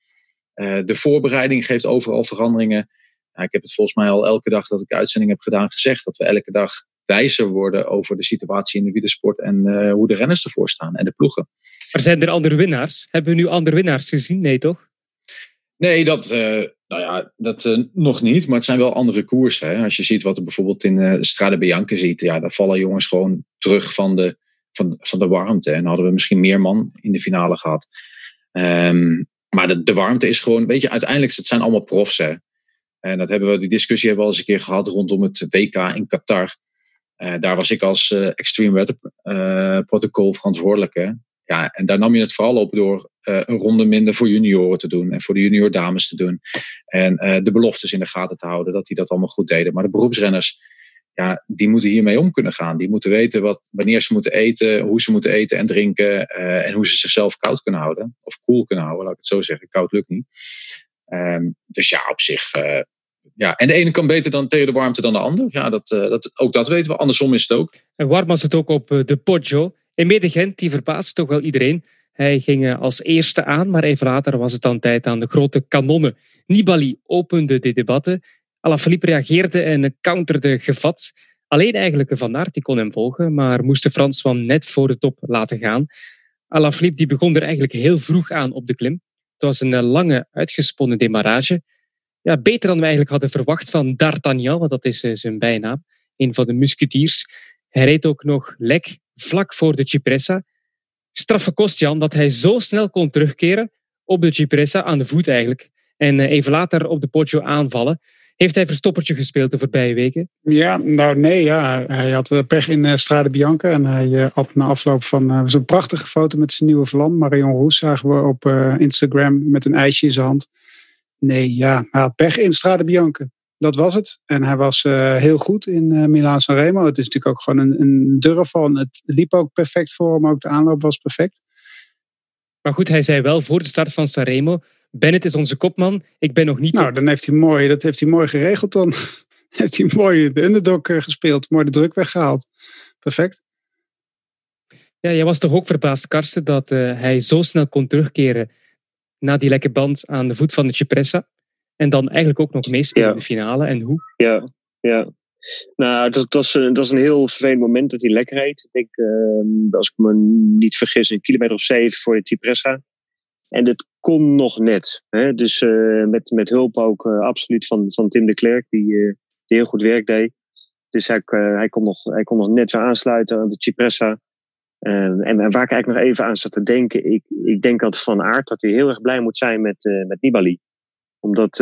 uh, de voorbereiding geeft overal veranderingen. Ik heb het volgens mij al elke dag dat ik uitzending heb gedaan gezegd. Dat we elke dag wijzer worden over de situatie in de wielersport. En hoe de renners ervoor staan en de ploegen. Maar zijn er andere winnaars? Hebben we nu andere winnaars gezien? Nee, toch? Nee, dat, nou ja, dat nog niet. Maar het zijn wel andere koersen. Hè? Als je ziet wat er bijvoorbeeld in Strade Bianca ziet. Ja, daar vallen jongens gewoon terug van de van, van de warmte. En hadden we misschien meer man in de finale gehad. Um, maar de, de warmte is gewoon, weet je, uiteindelijk het zijn allemaal profs. Hè. En dat hebben we, die discussie hebben we al eens een keer gehad rondom het WK in Qatar. Uh, daar was ik als uh, Extreme Weather uh, Protocol verantwoordelijke. Ja, en daar nam je het vooral op door een ronde minder voor junioren te doen. En voor de junior dames te doen. En de beloftes in de gaten te houden, dat die dat allemaal goed deden. Maar de beroepsrenners, ja, die moeten hiermee om kunnen gaan. Die moeten weten wat, wanneer ze moeten eten, hoe ze moeten eten en drinken en hoe ze zichzelf koud kunnen houden. Of koel cool kunnen houden, laat ik het zo zeggen. Koud lukt niet. Ehm, dus ja, op zich. ja, en de ene kan beter dan tegen de warmte dan de ander. Ja, dat, dat, ook dat weten we. Andersom is het ook. En warm was het ook op de Poggio. En Mede Gent, die verbaasde toch wel iedereen. Hij ging als eerste aan, maar even later was het dan tijd aan de grote kanonnen. Nibali opende de debatten. Alaphilippe reageerde en counterde gevat. Alleen eigenlijk Van Aert kon hem volgen, maar moest de Fransman net voor de top laten gaan. Alaphilippe die begon er eigenlijk heel vroeg aan op de klim. Het was een lange, uitgesponnen demarrage. Ja, beter dan we eigenlijk hadden verwacht van D'Artagnan, want dat is eh, zijn bijnaam. Een van de musketiers. Hij reed ook nog lek vlak voor de Cipressa. Straffe kost Jan dat hij zo snel kon terugkeren op de Cipressa, aan de voet eigenlijk. En eh, even later op de Poggio aanvallen. Heeft hij verstoppertje gespeeld de voorbije weken? Ja, nou nee, ja. hij had eh, pech in uh, Strade Bianca. En hij had na afloop van zo'n prachtige foto met zijn nieuwe vlam. Marion Roes zagen we op Instagram met een ijsje in zijn hand. Nee, ja, hij had pech in Strade Bianca dat was het. En hij was heel goed in Milaan Sanremo. Het is natuurlijk ook gewoon een, een durf van. Het liep ook perfect voor hem. Ook de aanloop was perfect. Maar goed, hij zei wel voor de start van Sanremo... Bennett is onze kopman. Ik ben nog niet... Nou, dan heeft hij mooi, dat heeft hij mooi geregeld dan. [LAUGHS] heeft hij mooi de underdog eh, gespeeld. Mooi de druk weggehaald. Perfect. Ja, jij was toch ook verbaasd, Karsten, dat uh, hij zo snel kon terugkeren na die lekke band aan de voet van de Cipressa. En dan eigenlijk ook nog meespelen in de finale. En hoe? Ja, ja. Nou, dat, dat, is, dat is een heel vervelend moment dat hij lekker reed. Ik denk, uh, als ik me niet vergis, een kilometer of zeven voor de Cipressa. En dat kon nog net. Hè? Dus uh, met, met hulp ook uh, absoluut van, van Tim de Klerk, die, uh, die heel goed werk deed. Dus hij, hij, kon nog, hij kon nog net weer aansluiten aan de Cipressa. En, en, waar ik eigenlijk nog even aan zat te denken, ik, ik denk dat Van Aert dat hij heel erg blij moet zijn met, met Nibali omdat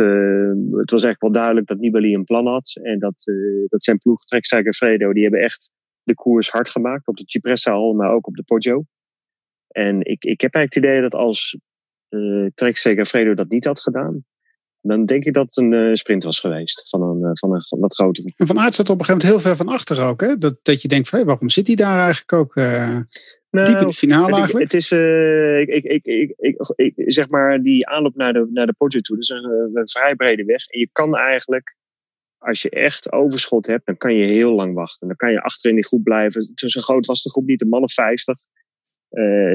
het was echt wel duidelijk dat Nibali een plan had. En dat, dat zijn ploeg, Trekzaak Fredo, die hebben echt de koers hard gemaakt. Op de Cipressa al, maar ook op de Poggio. En ik, ik heb eigenlijk het idee dat als uh, Trek Fredo dat niet had gedaan, dan denk ik dat het een uh, sprint was geweest van een, uh, van een wat grotere. En Van Aert zat op een gegeven moment heel ver van achter ook. Hè? Dat, dat je denkt, van, waarom zit hij daar eigenlijk ook? Nou, diep in de finale eigenlijk? Het is, ik, ik, ik, ik, zeg maar, die aanloop naar de, naar de toe, dat is een, een vrij brede weg. En je kan eigenlijk, als je echt overschot hebt, dan kan je heel lang wachten. Dan kan je achter in die groep blijven. Zo groot was de groep niet, de mannen 50.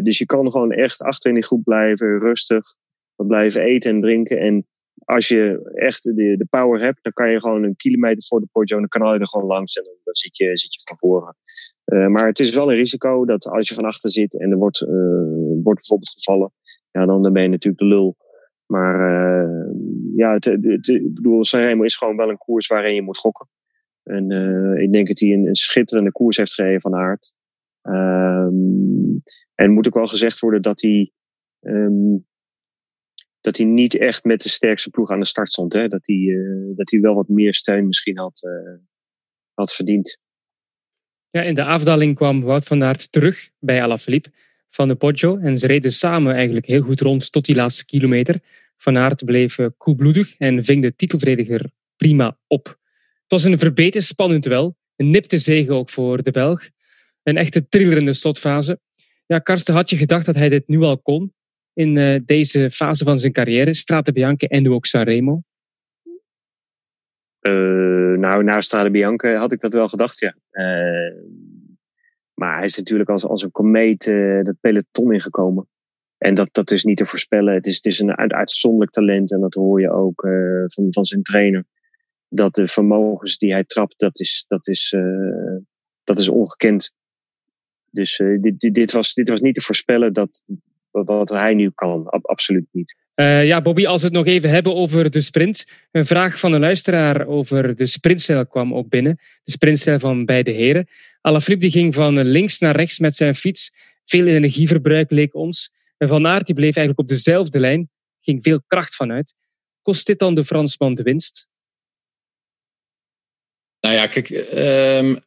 Dus je kan gewoon echt achter in die groep blijven, rustig. Blijven eten en drinken. En als je echt de, de power hebt, dan kan je gewoon een kilometer voor de Poggio, dan kan je er gewoon langs en dan zit je, zit je van voren. Uh, maar het is wel een risico dat als je van achter zit en er wordt, uh, wordt bijvoorbeeld gevallen, ja, dan, ben je natuurlijk de lul. Maar ja, het, ik bedoel, Sanremo is gewoon wel een koers waarin je moet gokken. En ik denk dat hij een, een, schitterende koers heeft gereden van Aert. Um, en moet ook wel gezegd worden dat hij um, dat hij niet echt met de sterkste ploeg aan de start stond. Hè? Dat, hij, uh, dat hij wel wat meer steun misschien had, uh, had verdiend. Ja, in de afdaling kwam Wout van Aert terug bij Alaphilippe van de Poggio. En ze reden samen eigenlijk heel goed rond tot die laatste kilometer. Van Aert bleef uh, koelbloedig en ving de titelverdediger prima op. Het was een verbeten spannend wel. Een nipte zege ook voor de Belg. Een echte thriller in de slotfase. Ja, Karsten, had je gedacht dat hij dit nu al kon? in uh, deze fase van zijn carrière? Strade Bianca en nu ook Sanremo? Uh, nou, na Strade Bianca had ik dat wel gedacht, ja. Uh, maar hij is natuurlijk als, als een komeet dat peloton ingekomen. En dat, dat is niet te voorspellen. Het is, het is een uit, uitzonderlijk talent. En dat hoor je ook van, van zijn trainer. Dat de vermogens die hij trapt, dat is, dat is, dat is ongekend. Dus dit, dit, was, dit was niet te voorspellen dat, wat hij nu kan. absoluut niet. Uh, ja, Bobby, als we het nog even hebben over de sprint. Een vraag van een luisteraar over de sprintstijl kwam ook binnen. De sprintstijl van beide heren. Alaphilippe die ging van links naar rechts met zijn fiets. Veel energieverbruik leek ons. En Van Aert die bleef eigenlijk op dezelfde lijn. Ging veel kracht vanuit. Kost dit dan de Fransman de winst? Nou ja, kijk, um,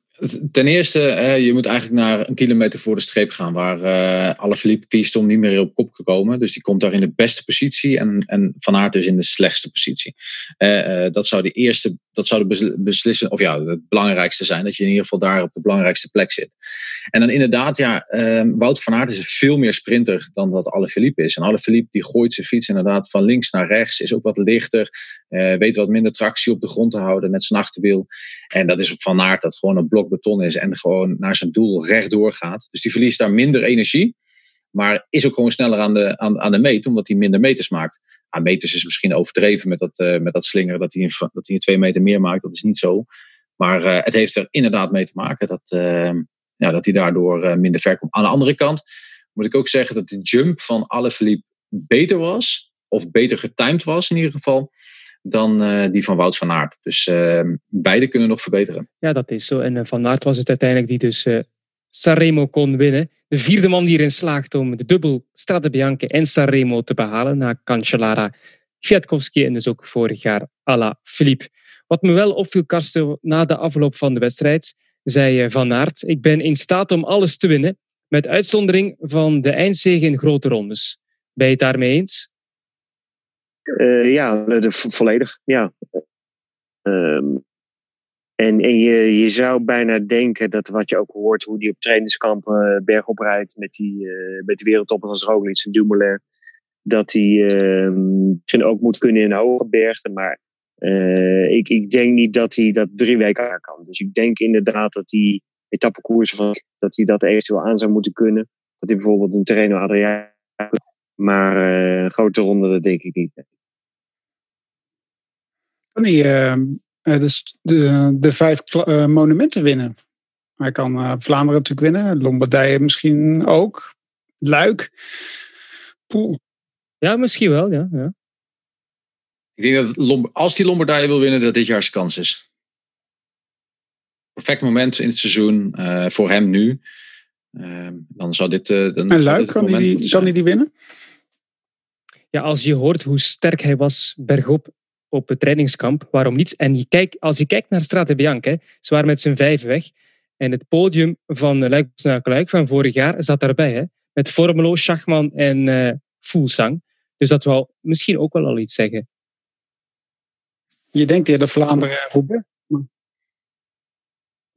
Ten eerste, je moet eigenlijk naar een kilometer voor de streep gaan, waar uh, Alaphilippe kiest om niet meer op kop te komen. Dus die komt daar in de beste positie en, Van Aert dus in de slechtste positie. Uh, dat zou de eerste, dat zou de beslissen, of ja, het belangrijkste zijn. Dat je in ieder geval daar op de belangrijkste plek zit. En dan inderdaad, ja, um, Wout van Aert is veel meer sprinter dan dat Philippe is. En Philippe die gooit zijn fiets inderdaad van links naar rechts, is ook wat lichter, uh, weet wat minder tractie op de grond te houden met zijn achterwiel. En dat is Van Aert dat gewoon een blok beton is en gewoon naar zijn doel rechtdoor gaat. Dus die verliest daar minder energie. Maar is ook gewoon sneller aan de, aan, aan de meet, omdat hij minder meters maakt. Aan meters is misschien overdreven met dat, uh, met dat slingeren, dat hij, een, dat hij twee meter meer maakt. Dat is niet zo. Maar uh, het heeft er inderdaad mee te maken dat, uh, ja, dat hij daardoor minder ver komt. Aan de andere kant moet ik ook zeggen dat de jump van Alaphilippe beter was. Of beter getimed was in ieder geval dan die van Wout van Aert. Dus beide kunnen nog verbeteren. Ja, dat is zo. En Van Aert was het uiteindelijk die dus Sanremo kon winnen. De vierde man die erin slaagt om de dubbel Strade Bianche en Sanremo te behalen na Cancellara, Kwiatkowski en dus ook vorig jaar Ala Philippe. Wat me wel opviel, Karsten, na de afloop van de wedstrijd, zei eh, Van Aert, ik ben in staat om alles te winnen, met uitzondering van de eindzege in grote rondes. Ben je het daarmee eens? Uh, ja, volledig. Ja. Uh, en, en je, je zou bijna denken dat wat je ook hoort, hoe die op trainingskampen uh, bergop rijdt met die, uh, met de wereldtoppers als Roglic en Dumoulin, dat hij uh, misschien ook moet kunnen in hoge bergen. Maar uh, ik, ik denk niet dat hij dat drie weken aan kan. Dus ik denk inderdaad dat die etappekoersen van, dat hij dat eventueel aan zou moeten kunnen. Dat hij bijvoorbeeld een Terreno Adriaan, maar grote ronde, dat denk ik niet. Kan uh, dus de, de vijf uh, monumenten winnen. Hij kan uh, Vlaanderen natuurlijk winnen, Lombardije misschien ook, Luik. Poel. Ja, misschien wel, ja. ja. Ik denk dat als die Lombardije wil winnen, dat dit jaar zijn kans is. Perfect moment in het seizoen voor hem nu. dan zou dit. dan en Luik, kan hij die, kan hij die winnen? Ja, als je hoort hoe sterk hij was bergop op het trainingskamp. Waarom niet? En je kijkt, als je kijkt naar Strade Bianche, ze waren met z'n vijf weg. En het podium van Luik Luik van vorig jaar zat daarbij. Hè? Met Formelo, Schachman en uh, Fulsang. Dus dat wil misschien ook wel al iets zeggen. Je denkt eerder Vlaanderen en Roubaix. Oké,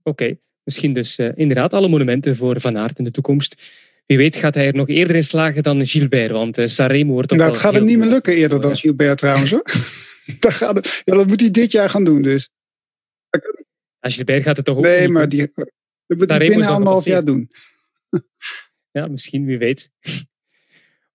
okay. misschien dus uh, inderdaad alle monumenten voor Van Aert in de toekomst. Wie weet gaat hij er nog eerder in slagen dan Gilbert, want uh, Sanremo wordt toch Dat gaat hem niet meer lukken eerder dan Gilbert trouwens. Hoor. [LAUGHS] [LAUGHS] dat, gaat, ja, dat moet hij dit jaar gaan doen dus. Als Gilbert gaat het toch ook Nee, maar die, dat moet hij binnen anderhalf jaar doen. [LAUGHS] ja, misschien, wie weet.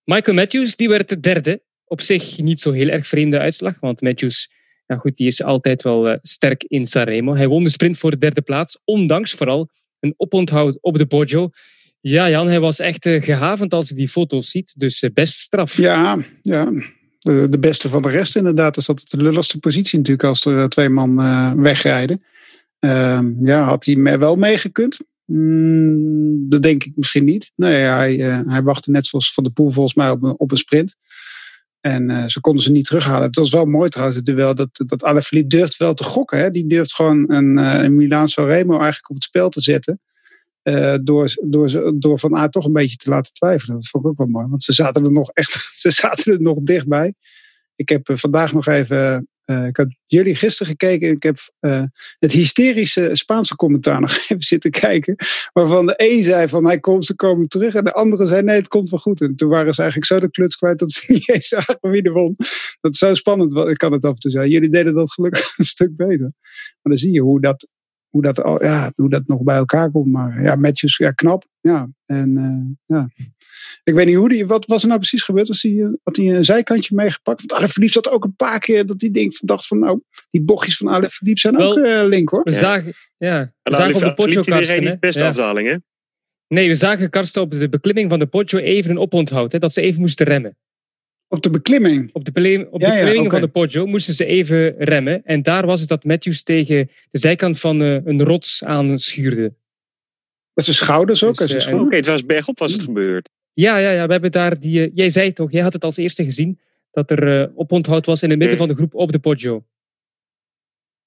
Michael Matthews, die werd de derde. Op zich niet zo heel erg vreemde uitslag, want Matthews ja goed, die is altijd wel uh, sterk in Sanremo. Hij won de sprint voor de derde plaats, ondanks vooral een oponthoud op de Poggio. Ja, Jan, hij was echt uh, gehavend als je die foto's ziet. Dus uh, best straf. Ja, ja. De, beste van de rest inderdaad. Dat is altijd de lulligste positie natuurlijk als er twee man wegrijden. Ehm, ja, had hij wel meegekund? Mm, dat denk ik misschien niet. Nee, hij, hij wachtte net zoals Van de Poel volgens mij op een, op een sprint. En ze konden ze niet terughalen. Het was wel mooi trouwens, het duel. Dat, dat Alaphilippe durft wel te gokken. Hè? Die durft gewoon een, uh, een Milaan Sanremo eigenlijk op het spel te zetten. Uh, door, door, door Van Aert toch een beetje te laten twijfelen. Dat vond ik ook wel mooi. Want ze zaten er nog echt [LAUGHS] ze zaten er nog dichtbij. Ik heb vandaag nog even uh, ik had jullie gisteren gekeken. Ik heb het hysterische Spaanse commentaar nog [LAUGHS] even zitten kijken. Waarvan de een zei van hij komt, ze komen terug. En de andere zei nee, het komt wel goed. En toen waren ze eigenlijk zo de kluts kwijt dat ze [LAUGHS] niet eens zagen wie er won. Dat is zo spannend. Ik kan het af en toe zeggen. Jullie deden dat gelukkig een stuk beter. Maar dan zie je hoe dat hoe dat, ja, hoe dat nog bij elkaar komt. Maar ja, Matthews, ja, knap. Ja, en uh, ja. Ik weet niet hoe die, wat was er nou precies gebeurd? Was die, had hij een zijkantje meegepakt? Want Alaphilippe zat ook een paar keer dat hij denkt, dacht van nou, die bochtjes van Alaphilippe zijn Wel, ook uh, link hoor. We zagen, ja, we zagen op de Poggio Karsten. beste ja. afdaling hè? Nee, we zagen Karsten op de beklimming van de Poggio even een oponthoud. Hè, dat ze even moesten remmen. Op de beklimming? Op de, bele- op de Ja, ja, beklimming oké. van de Poggio moesten ze even remmen. En daar was het dat Matthews tegen de zijkant van eh, een rots aanschuurde. Dat is zijn schouders ook. Dus, eh, Oké, het was bergop was het gebeurd. Ja, ja, ja, we hebben daar die... eh, jij zei het toch, jij had het als eerste gezien. Dat er eh, oponthoud was in het midden van de groep op de Poggio.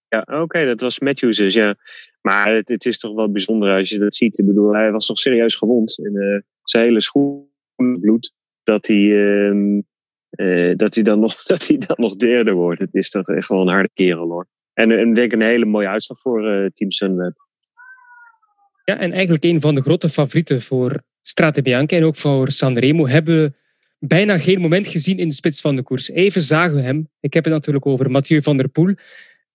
Ja, oké, dat was Matthews dus, ja. Maar het, het is toch wel bijzonder als je dat ziet. Ik bedoel, hij was toch serieus gewond. En eh, zijn hele schoen bloed. Dat hij, ehm, eh, dat, hij dan nog, [LAUGHS] dat hij dan nog derde wordt. Het is toch wel een harde kerel hoor. En, en denk een hele mooie uitslag voor Team Sunweb. Ja, en eigenlijk een van de grote favorieten voor Strade Bianca en ook voor Sanremo hebben we bijna geen moment gezien in de spits van de koers. Even zagen we hem. Ik heb het natuurlijk over Mathieu van der Poel.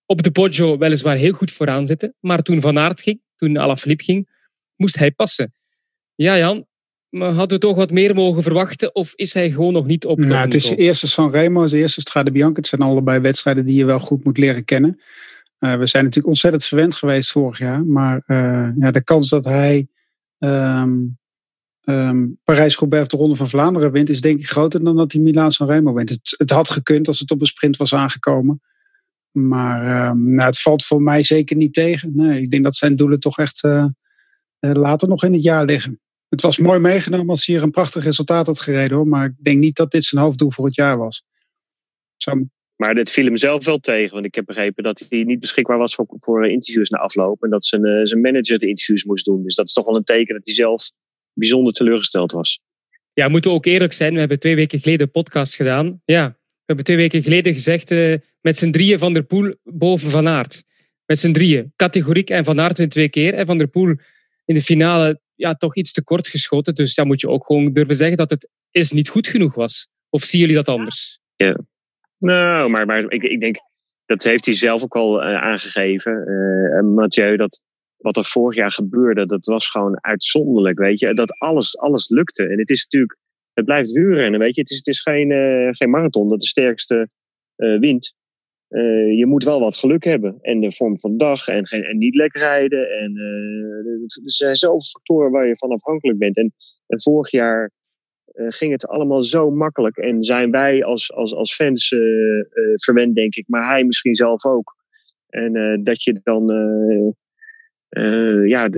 Op de Poggio weliswaar heel goed vooraan zitten, maar toen Van Aert ging, toen Alaphilippe ging, moest hij passen. Ja, Jan, maar hadden we toch wat meer mogen verwachten? Of is hij gewoon nog niet op nou, Het is de eerste Sanremo, de eerste Strade Bianca. Het zijn allebei wedstrijden die je wel goed moet leren kennen. Uh, we zijn natuurlijk ontzettend verwend geweest vorig jaar. Maar uh, ja, de kans dat hij um, um, Parijs-Roubaix of de Ronde van Vlaanderen wint... is denk ik groter dan dat hij Milaan-San Remo wint. Het, het, had gekund als het op een sprint was aangekomen. Maar um, nou, het valt voor mij zeker niet tegen. Nee, ik denk dat zijn doelen toch echt uh, later nog in het jaar liggen. Het was mooi meegenomen als hij hier een prachtig resultaat had gereden. Hoor. Maar ik denk niet dat dit zijn hoofddoel voor het jaar was. Zo. Maar dit viel hem zelf wel tegen. Want ik heb begrepen dat hij niet beschikbaar was voor, voor interviews na afloop. En dat zijn, uh, zijn manager de interviews moest doen. Dus dat is toch wel een teken dat hij zelf bijzonder teleurgesteld was. Ja, moeten we ook eerlijk zijn. We hebben twee weken geleden een podcast gedaan. Ja, we hebben twee weken geleden gezegd uh, met z'n drieën Van der Poel boven Van Aert. Met z'n drieën. Categoriek en Van Aert in twee keer. En Van der Poel in de finale ja, toch iets te kort geschoten. Dus dan moet je ook gewoon durven zeggen dat het is niet goed genoeg was. Of zien jullie dat anders? Ja. Nou, maar, maar ik, ik denk, dat heeft hij zelf ook al uh, aangegeven. Uh, Mathieu, dat wat er vorig jaar gebeurde, dat was gewoon uitzonderlijk, weet je. Dat alles, alles lukte. En het is natuurlijk, het blijft wielrennen, weet je. Het is, het is geen, uh, geen marathon dat de sterkste wint. Je moet wel wat geluk hebben. En de vorm van de dag en, geen, en niet lekker rijden. En er zijn zoveel factoren waar je van afhankelijk bent. En, en vorig jaar uh, ging het allemaal zo makkelijk. En zijn wij als, als, als fans verwend, denk ik. Maar hij misschien zelf ook. En dat je dan... ja,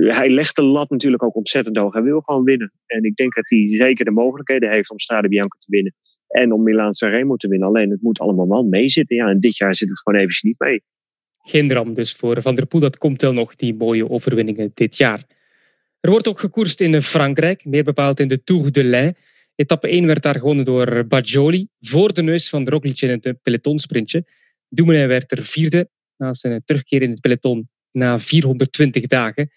hij legt de lat natuurlijk ook ontzettend hoog. Hij wil gewoon winnen. En ik denk dat hij zeker de mogelijkheden heeft om Strade Bianca te winnen. En om Milaan Sanremo te winnen. Alleen het moet allemaal wel meezitten. Ja, en dit jaar zit het gewoon eventjes niet mee. Geen dram dus voor Van der Poel. Dat komt wel nog, die mooie overwinningen dit jaar. Er wordt ook gekoerst in Frankrijk, meer bepaald in de Tour de l'Ain. Etappe 1 werd daar gewonnen door Bajoli, voor de neus van Roglic in het pelotonsprintje. Dumoulin werd er vierde na zijn terugkeer in het peloton na 420 dagen.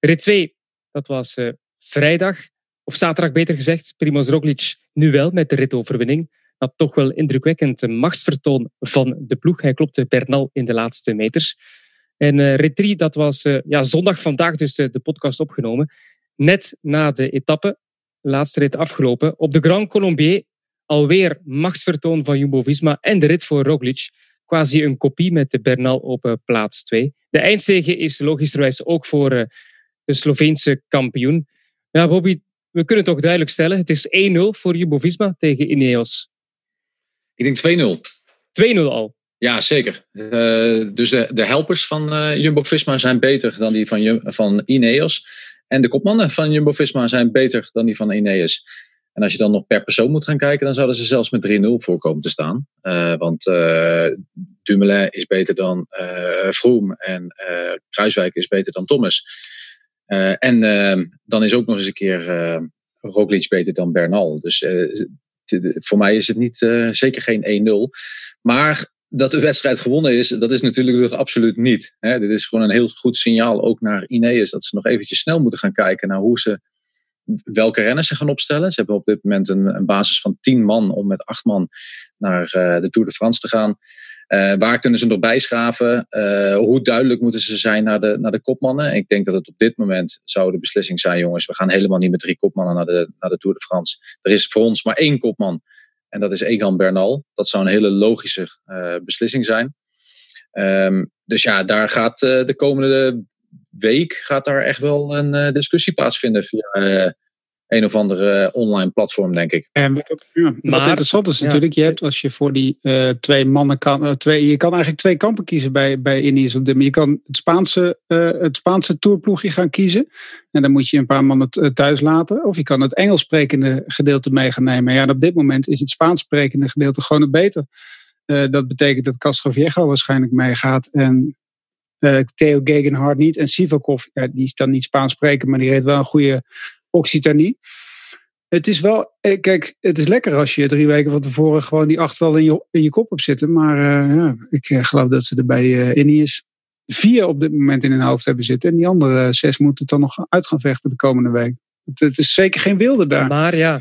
Rit 2, dat was uh, vrijdag, of zaterdag beter gezegd. Primoz Roglic nu wel met de ritoverwinning. Dat toch wel indrukwekkend machtsvertoon van de ploeg. Hij klopte Bernal in de laatste meters. En uh, rit 3, dat was ja, zondag vandaag dus de, de, podcast opgenomen. Net na de etappe, laatste rit afgelopen. Op de Grand Colombier alweer machtsvertoon van Jumbo-Visma en de rit voor Roglic. Quasi een kopie met de Bernal op uh, plaats 2. De eindzege is logischerwijs ook voor de Sloveense kampioen. Ja, Bobby, we kunnen toch duidelijk stellen, het is 1-0 voor Jumbo-Visma tegen Ineos. Ik denk 2-0. 2-0 al. Ja, zeker. Uh, dus de, de helpers van uh, Jumbo-Visma zijn beter dan die van, van Ineos. En de kopmannen van Jumbo-Visma zijn beter dan die van Ineos. En als je dan nog per persoon moet gaan kijken, dan zouden ze zelfs met 3-0 voorkomen te staan. Uh, want Dumoulin is beter dan Vroom en Kruiswijk is beter dan Thomas. en dan is ook nog eens een keer Roglic beter dan Bernal. Dus voor mij is het niet, zeker geen 1-0. Maar dat de wedstrijd gewonnen is, dat is natuurlijk toch absoluut niet. Hè? Dit is gewoon een heel goed signaal ook naar Ineos. Dat ze nog eventjes snel moeten gaan kijken naar hoe ze, welke renners ze gaan opstellen. Ze hebben op dit moment een, een basis van tien man om met acht man naar uh, de Tour de France te gaan. Uh, waar kunnen ze nog bijschaven? Uh, hoe duidelijk moeten ze zijn naar de, naar de kopmannen? Ik denk dat het op dit moment zou de beslissing zijn, jongens. We gaan helemaal niet met drie kopmannen naar de, naar de Tour de France. Er is voor ons maar één kopman. En dat is Egan Bernal. Dat zou een hele logische beslissing zijn. Um, dus ja, daar gaat de komende week gaat daar echt wel een discussie plaatsvinden via een of andere online platform, denk ik. En wat, ja, wat interessant is natuurlijk, je hebt als je voor die uh, twee mannen kan, uh, twee, je kan eigenlijk twee kampen kiezen bij, bij Ineos op dit Je kan het Spaanse, uh, het Spaanse tourploegje gaan kiezen. En dan moet je een paar mannen thuis laten. Of je kan het Engels sprekende gedeelte mee gaan nemen. Ja, en op dit moment is het Spaans sprekende gedeelte gewoon het beter. dat betekent dat Castro Viejo waarschijnlijk meegaat. En Theo Gegenhardt niet. En Sivakov, ja, die is dan niet Spaans spreken, maar die heeft wel een goede Occitanie. Het is wel, eh, kijk, het is lekker als je drie weken van tevoren gewoon die acht wel in je, in je kop hebt zitten. Maar uh, ja, ik geloof dat ze er bij uh, vier op dit moment in hun hoofd hebben zitten. En die andere zes moeten het dan nog uit gaan vechten de komende week. Het, het is zeker geen wilde daar. Maar ja,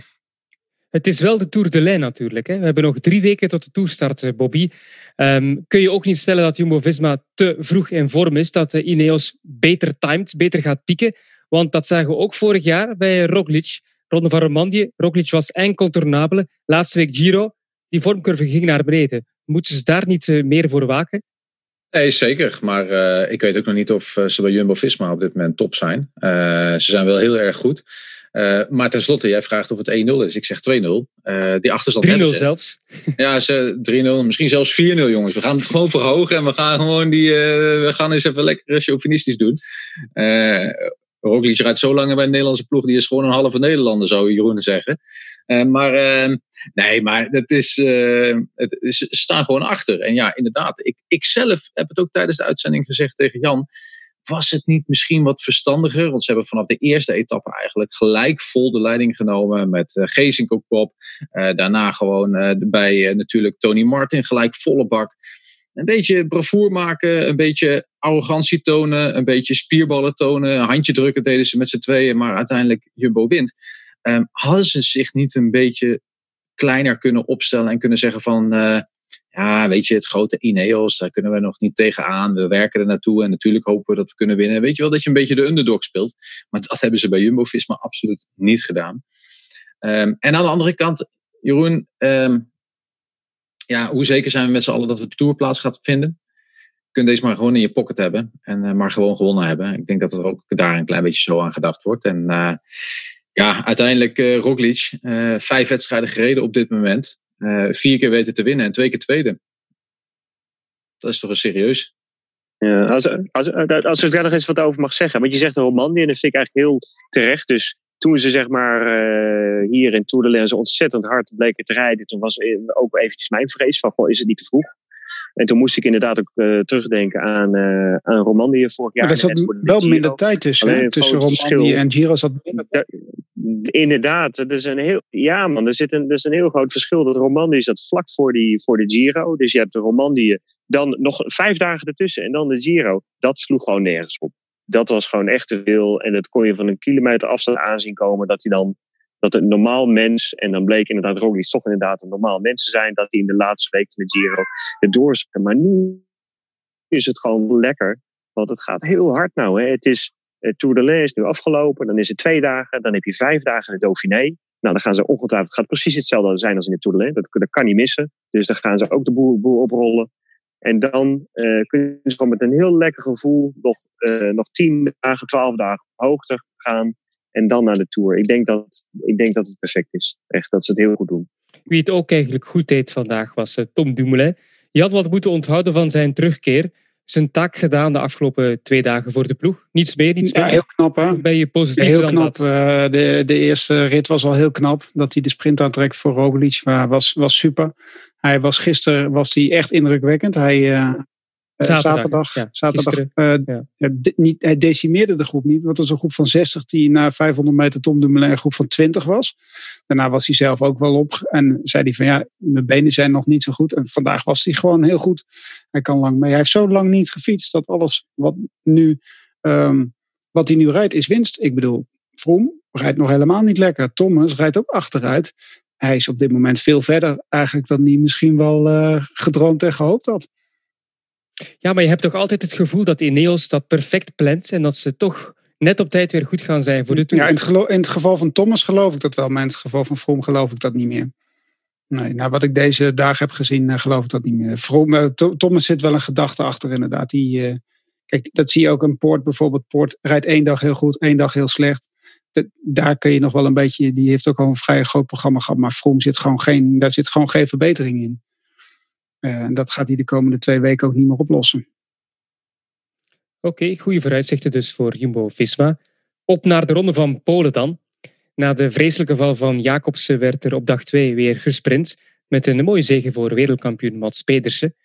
het is wel de Tour de Lijn natuurlijk. Hè. We hebben nog drie weken tot de toerstart, Bobby. Um, kun je ook niet stellen dat Jumbo-Visma te vroeg in vorm is, dat de Ineos beter timed, beter gaat pieken? Want dat zagen we ook vorig jaar bij Roglic. Ronde van Romandie. Roglic was enkel tournabele. Laatste week Giro. Die vormcurve ging naar beneden. Moeten ze daar niet eh, meer voor waken? Nee, zeker. Maar uh, ik weet ook nog niet of uh, ze bij Jumbo-Visma op dit moment top zijn. Uh, ze zijn wel heel erg goed. maar tenslotte, jij vraagt of het 1-0 is. Ik zeg 2-0. die achterstand 3-0 zelfs. Ja, ze 3-0. Misschien zelfs 4-0, jongens. We gaan het gewoon verhogen en we gaan gewoon die... we gaan eens even lekker chauvinistisch doen. Roglic rijdt zo lang bij een Nederlandse ploeg. Die is gewoon een halve Nederlander, zou Jeroen zeggen. Uh, maar uh, nee, maar het is, uh, het, ze staan gewoon achter. En ja, inderdaad. Ik, ik zelf heb het ook tijdens de uitzending gezegd tegen Jan. Was het niet misschien wat verstandiger? Want ze hebben vanaf de eerste etappe eigenlijk gelijk vol de leiding genomen. Met uh, Geesink op kop. daarna gewoon bij natuurlijk Tony Martin gelijk volle bak een beetje bravoer maken, een beetje arrogantie tonen, een beetje spierballen tonen, een handje drukken deden ze met z'n tweeën, maar uiteindelijk Jumbo wint. Um, hadden ze zich niet een beetje kleiner kunnen opstellen en kunnen zeggen van, uh, ja, weet je, het grote Ineos, daar kunnen we nog niet tegenaan. We werken er naartoe en natuurlijk hopen we dat we kunnen winnen. Weet je wel dat je een beetje de underdog speelt. Maar dat hebben ze bij Jumbo-Visma absoluut niet gedaan. Um, en aan de andere kant, Jeroen, um, ja, hoe zeker zijn we met z'n allen dat we de tourplaats gaat vinden? Je deze maar gewoon in je pocket hebben en uh, maar gewoon gewonnen hebben. Ik denk dat er ook daar een klein beetje zo aan gedacht wordt. En uh, ja, uiteindelijk uh, Roglic, vijf wedstrijden gereden op dit moment. vier keer weten te winnen en twee keer tweede. Dat is toch een serieus. Ja, als, als, als ik daar nog eens wat over mag zeggen. Want je zegt Romandie en dat vind ik eigenlijk heel terecht. Dus toen ze zeg maar uh, hier in Tour de Lens ontzettend hard bleken te rijden, toen was ook eventjes mijn vrees van, goh, is het niet te vroeg? En toen moest ik inderdaad ook uh, terugdenken aan, uh, aan Romandie vorig jaar. Maar er zat wel minder tijd tussen, tussen Romandie en Giro. Zat minder tijd. Inderdaad, dat is een heel, ja man, er zit een, er is een heel groot verschil. Dat Romandie zat vlak voor, die, voor de Giro. Dus je hebt de Romandie, dan nog vijf dagen ertussen en dan de Giro. Dat sloeg gewoon nergens op dat was gewoon echt te veel. En dat kon je van een kilometer afstand aanzien komen. Dat hij dan, dat een normaal mens, en dan bleek inderdaad Roglic toch inderdaad een normaal mens te zijn. Dat hij in de laatste week de Giro het doorzette. Maar nu is het gewoon lekker. Want het gaat heel hard nou. Hè. Het is, het Tour de Lens is nu afgelopen. Dan is het twee dagen. Dan heb je vijf dagen de Dauphiné. Nou, dan gaan ze ongetwijfeld, het gaat precies hetzelfde zijn als in de Tour de Lens. Dat, kan niet missen. Dus dan gaan ze ook de boer oprollen. En dan uh, kun je gewoon met een heel lekker gevoel nog, uh, nog tien dagen, twaalf dagen hoogte gaan. En dan naar de Tour. Ik denk, dat, ik denk dat het perfect is. Echt, dat ze het heel goed doen. Wie het ook eigenlijk goed deed vandaag was uh, Tom Dumoulin. Je had wat moeten onthouden van zijn terugkeer. Zijn taak gedaan de afgelopen twee dagen voor de ploeg. Niets meer, niets ja, meer. heel knap hè. Ben je positief ja, heel dan knap. dat? De, de eerste rit was al heel knap. Dat hij de sprint aantrekt voor Roglic was, was super. Hij was gisteren was hij echt indrukwekkend. Hij, uh, Zaterdag, zaterdag, ja, zaterdag uh, ja. de, niet, hij decimeerde de groep niet. Want het was een groep van 60 die na 500 meter Tom Dumoulin een groep van 20 was. Daarna was hij zelf ook wel op. En zei hij van ja, mijn benen zijn nog niet zo goed. En vandaag was hij gewoon heel goed. Hij kan lang mee. Hij heeft zo lang niet gefietst dat alles wat, nu, um, wat hij nu rijdt is winst. Ik bedoel, Vroom rijdt nog helemaal niet lekker. Thomas rijdt ook achteruit. Hij is op dit moment veel verder eigenlijk dan hij misschien wel uh, gedroomd en gehoopt had. Ja, maar je hebt toch altijd het gevoel dat Ineos dat perfect plant en dat ze toch net op tijd weer goed gaan zijn voor de Tour. Ja, in het, in het geval van Thomas geloof ik dat wel, maar in het geval van Vroom geloof ik dat niet meer. Nee, nou wat ik deze dagen heb gezien, uh, geloof ik dat niet meer. Vroom, uh, Thomas zit wel een gedachte achter inderdaad. Die, uh, kijk, dat zie je ook in Poort bijvoorbeeld. Poort rijdt één dag heel goed, één dag heel slecht. Daar kun je nog wel een beetje, die heeft ook al een vrij groot programma gehad, maar Vroom zit gewoon geen, daar zit gewoon geen verbetering in. Uh, dat gaat hij de komende twee weken ook niet meer oplossen. Oké, goede vooruitzichten dus voor Jumbo-Visma. Op naar de ronde van Polen dan. Na de vreselijke val van Jacobsen werd er op dag 2 weer gesprint. Met een mooie zege voor wereldkampioen Mats Pedersen.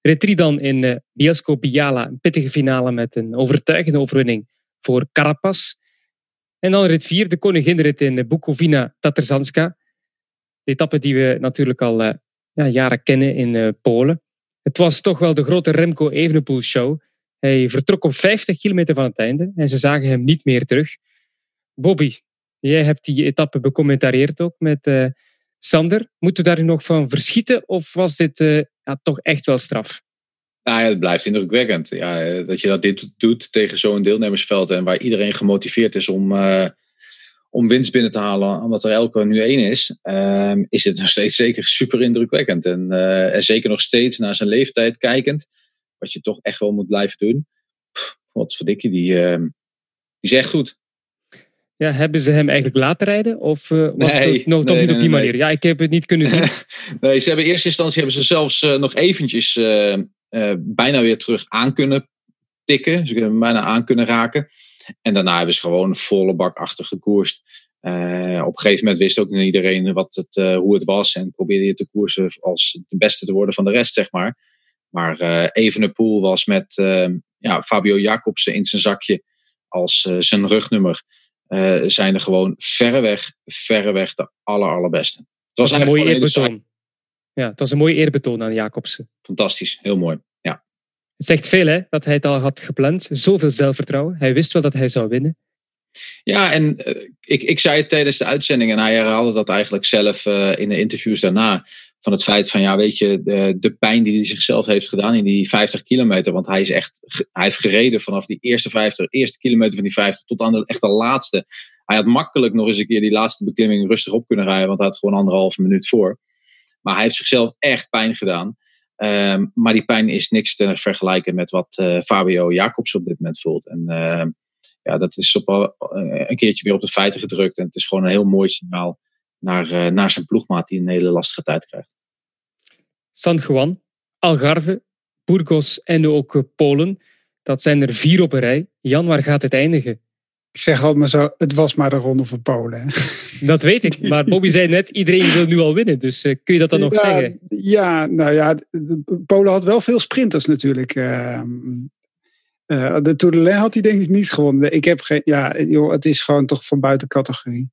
3 dan in uh, Bielsko-Biala. Een pittige finale met een overtuigende overwinning voor Carapaz. En dan rit 4, de koninginrit in Bukovina Taterzanska. De etappe die we natuurlijk al ja, jaren kennen in Polen. Het was toch wel de grote Remco Evenepoel show. Hij vertrok op 50 kilometer van het einde en ze zagen hem niet meer terug. Bobby, jij hebt die etappe becommentarieerd ook met Sander. Moeten we daar nog van verschieten of was dit ja, toch echt wel straf? Nou ja, het blijft indrukwekkend. Ja, eh, dat je dat dit doet tegen zo'n deelnemersveld en waar iedereen gemotiveerd is om, uh, om winst binnen te halen, omdat er elke nu één is, uh, is het nog steeds zeker super indrukwekkend. En, uh, en zeker nog steeds naar zijn leeftijd kijkend, wat je toch echt wel moet blijven doen. Pff, wat verdikkie, die, ehm, die is echt goed. Ja, hebben ze hem eigenlijk laten rijden? Of uh, was nee, het nog nee, niet op die manier? Ja, ik heb het niet kunnen zien. [LAUGHS] nee, ze hebben in eerste instantie hebben ze zelfs uh, nog eventjes uh, bijna weer terug aan kunnen tikken. Ze kunnen hem bijna aan kunnen raken. En daarna hebben ze gewoon volle bak achter gekoerst. op een gegeven moment wist ook niet iedereen wat het, hoe het was. En probeerde je te koersen als de beste te worden van de rest, zeg maar. Maar Evenepoel was met ja, Fabio Jacobsen in zijn zakje als zijn rugnummer uh, zijn er gewoon verreweg, verreweg de aller, allerbeste. Het was een mooie eerbetoon. Ja, het was een mooie eerbetoon aan Jacobsen. Fantastisch, heel mooi. Ja. Het zegt veel hè, dat hij het al had gepland. Zoveel zelfvertrouwen. Hij wist wel dat hij zou winnen. Ja, en uh, ik, ik zei het tijdens de uitzending en hij herhaalde dat eigenlijk zelf uh, in de interviews daarna. Van het feit van, ja, weet je, de, de, pijn die hij zichzelf heeft gedaan in die 50 kilometer. Want hij is echt, hij heeft gereden vanaf die eerste 50, eerste kilometer van die 50 tot aan de echt de laatste. Hij had makkelijk nog eens een keer die laatste beklimming rustig op kunnen rijden, want hij had gewoon anderhalve minuut voor. Maar hij heeft zichzelf echt pijn gedaan. Um, maar die pijn is niks te vergelijken met wat uh, Fabio Jacobs op dit moment voelt. En uh, ja, dat is op, uh, een keertje weer op de feiten gedrukt. En het is gewoon een heel mooi signaal naar, uh, naar zijn ploegmaat die een hele lastige tijd krijgt. San Juan, Algarve, Burgos en ook Polen. Dat zijn er vier op een rij. Jan, waar gaat het eindigen? Ik zeg altijd maar zo, het was maar de ronde van Polen. Dat weet ik, [LAUGHS] maar Bobby zei net, iedereen wil nu al winnen. Dus uh, kun je dat dan nog ja, zeggen? Ja, nou ja, Polen had wel veel sprinters natuurlijk. Uh, uh, de Tour de Lens had hij denk ik niet gewonnen. Ik heb geen, ja, joh, het is gewoon toch van buiten categorie.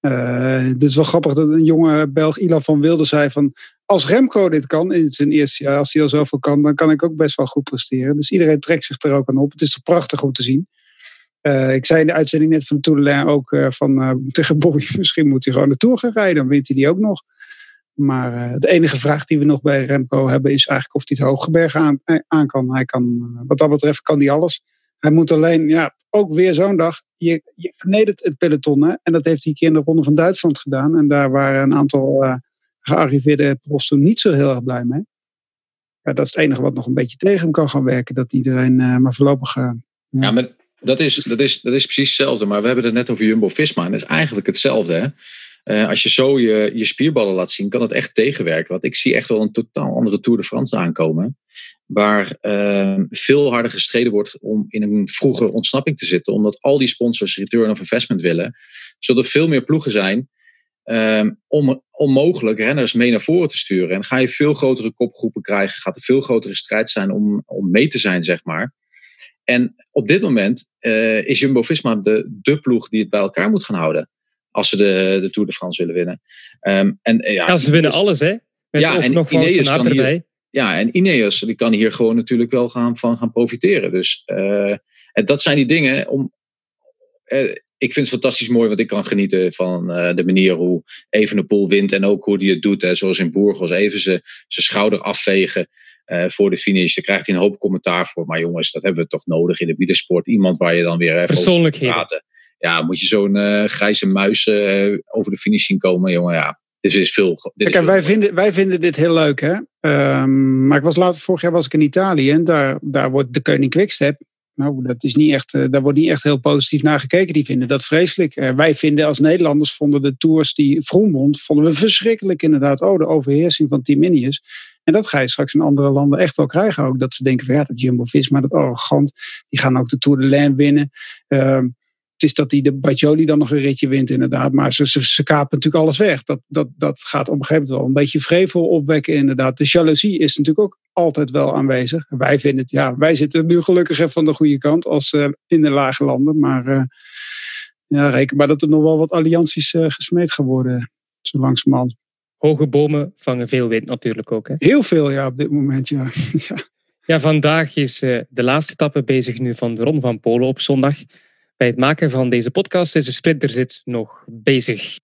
Uh, het is wel grappig dat een jonge Belg, Ilan van Wilde, zei van... Als Remco dit kan in zijn eerste jaar, als hij al zoveel kan... dan kan ik ook best wel goed presteren. Dus iedereen trekt zich er ook aan op. Het is toch prachtig om te zien. Uh, ik zei in de uitzending net van de ook uh, van, tegen Bobby... [LAUGHS] misschien moet hij gewoon de Tour gaan rijden, dan wint hij die ook nog. Maar de enige vraag die we nog bij Remco hebben... is eigenlijk of hij het Hooggeberg aan, aan kan. Hij kan. Wat dat betreft kan hij alles. Hij moet alleen, ja, ook weer zo'n dag. Je, je vernedert het peloton. Hè? En dat heeft hij een keer in de Ronde van Duitsland gedaan. En daar waren een aantal gearriveerde profs toen niet zo heel erg blij mee. Ja, dat is het enige wat nog een beetje tegen hem kan gaan werken. Dat iedereen maar voorlopig. Ja, maar dat is, dat, is, dat is precies hetzelfde. Maar we hebben het net over Jumbo Visma. En dat is eigenlijk hetzelfde. Hè? Uh, als je zo je, je spierballen laat zien, kan het echt tegenwerken. Want ik zie echt wel een totaal andere Tour de France aankomen waar uh, veel harder gestreden wordt om in een vroege ontsnapping te zitten. Omdat al die sponsors return of investment willen. Zullen er veel meer ploegen zijn uh, om onmogelijk renners mee naar voren te sturen. En ga je veel grotere kopgroepen krijgen, gaat er veel grotere strijd zijn om, om mee te zijn, zeg maar. En op dit moment uh, is Jumbo-Visma de, de ploeg die het bij elkaar moet gaan houden. Als ze de, de Tour de France willen winnen. Um, en, ja, ja, ze winnen dus, alles, hè? Met ja, en nog Ineos kan hier, ja, en Ineos die kan hier gewoon natuurlijk wel gaan, van gaan profiteren. Dus uh, en dat zijn die dingen om. Uh, ik vind het fantastisch mooi, want ik kan genieten van uh, de manier hoe Evenepoel wint en ook hoe hij het doet. Hè, zoals in Burgos, even zijn schouder afvegen uh, voor de finish. Daar krijgt hij een hoop commentaar voor. Maar jongens, dat hebben we toch nodig in de wielersport. Iemand waar je dan weer even over kan praten. Ja, moet je zo'n uh, grijze muis uh, over de finish zien komen, jongen. Ja, dit is veel. Dit Kijk, is veel wij, vinden, wij vinden dit heel leuk, hè? Um, maar ik was vorig jaar was ik in Italië en daar, daar wordt de Koning Quickstep. Nou, dat is niet echt, uh, daar wordt niet echt heel positief naar gekeken. Die vinden dat vreselijk. Uh, wij vinden als Nederlanders vonden de tours die Vroom won, vonden we verschrikkelijk inderdaad. Oh, de overheersing van Team Ineos. En dat ga je straks in andere landen echt wel krijgen ook. Dat ze denken van ja, dat Jumbo-Visma, dat arrogant. Die gaan ook de Tour de Lens winnen. Uh, het is dat die de Bajoli dan nog een ritje wint, inderdaad. Maar ze, ze, ze kapen natuurlijk alles weg. Dat, dat, dat gaat op een gegeven moment wel een beetje vrevel opwekken, inderdaad. De jaloezie is natuurlijk ook altijd wel aanwezig. Wij vinden het, ja, wij zitten nu gelukkig even van de goede kant als uh, in de lage landen. Maar uh, ja, reken maar dat er nog wel wat allianties uh, gesmeed gaan worden. Zo langzamerhand. Hoge bomen vangen veel wind natuurlijk ook. Hè? Heel veel, ja, op dit moment, ja. [LAUGHS] ja. ja vandaag is de laatste etappe bezig nu van de Ron van Polen op zondag. Bij het maken van deze podcast is de sprinterzit nog bezig.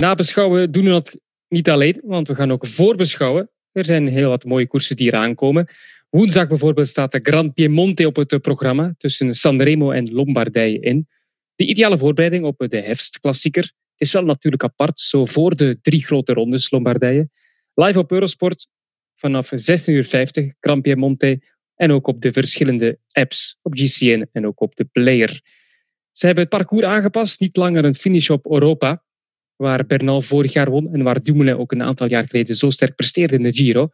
Nabeschouwen doen we dat niet alleen, want we gaan ook voorbeschouwen. Er zijn heel wat mooie koersen die eraan komen. Woensdag bijvoorbeeld staat de Grand Piemonte op het programma tussen Sanremo en Lombardije in. De ideale voorbereiding op de herfstklassieker. Het is wel natuurlijk apart, zo voor de drie grote rondes Lombardije. Live op Eurosport vanaf 16.50 uur Grand Piemonte en ook op de verschillende apps op GCN en ook op de player. Ze hebben het parcours aangepast, niet langer een finish op Europa, waar Bernal vorig jaar won en waar Dumoulin ook een aantal jaar geleden zo sterk presteerde in de Giro.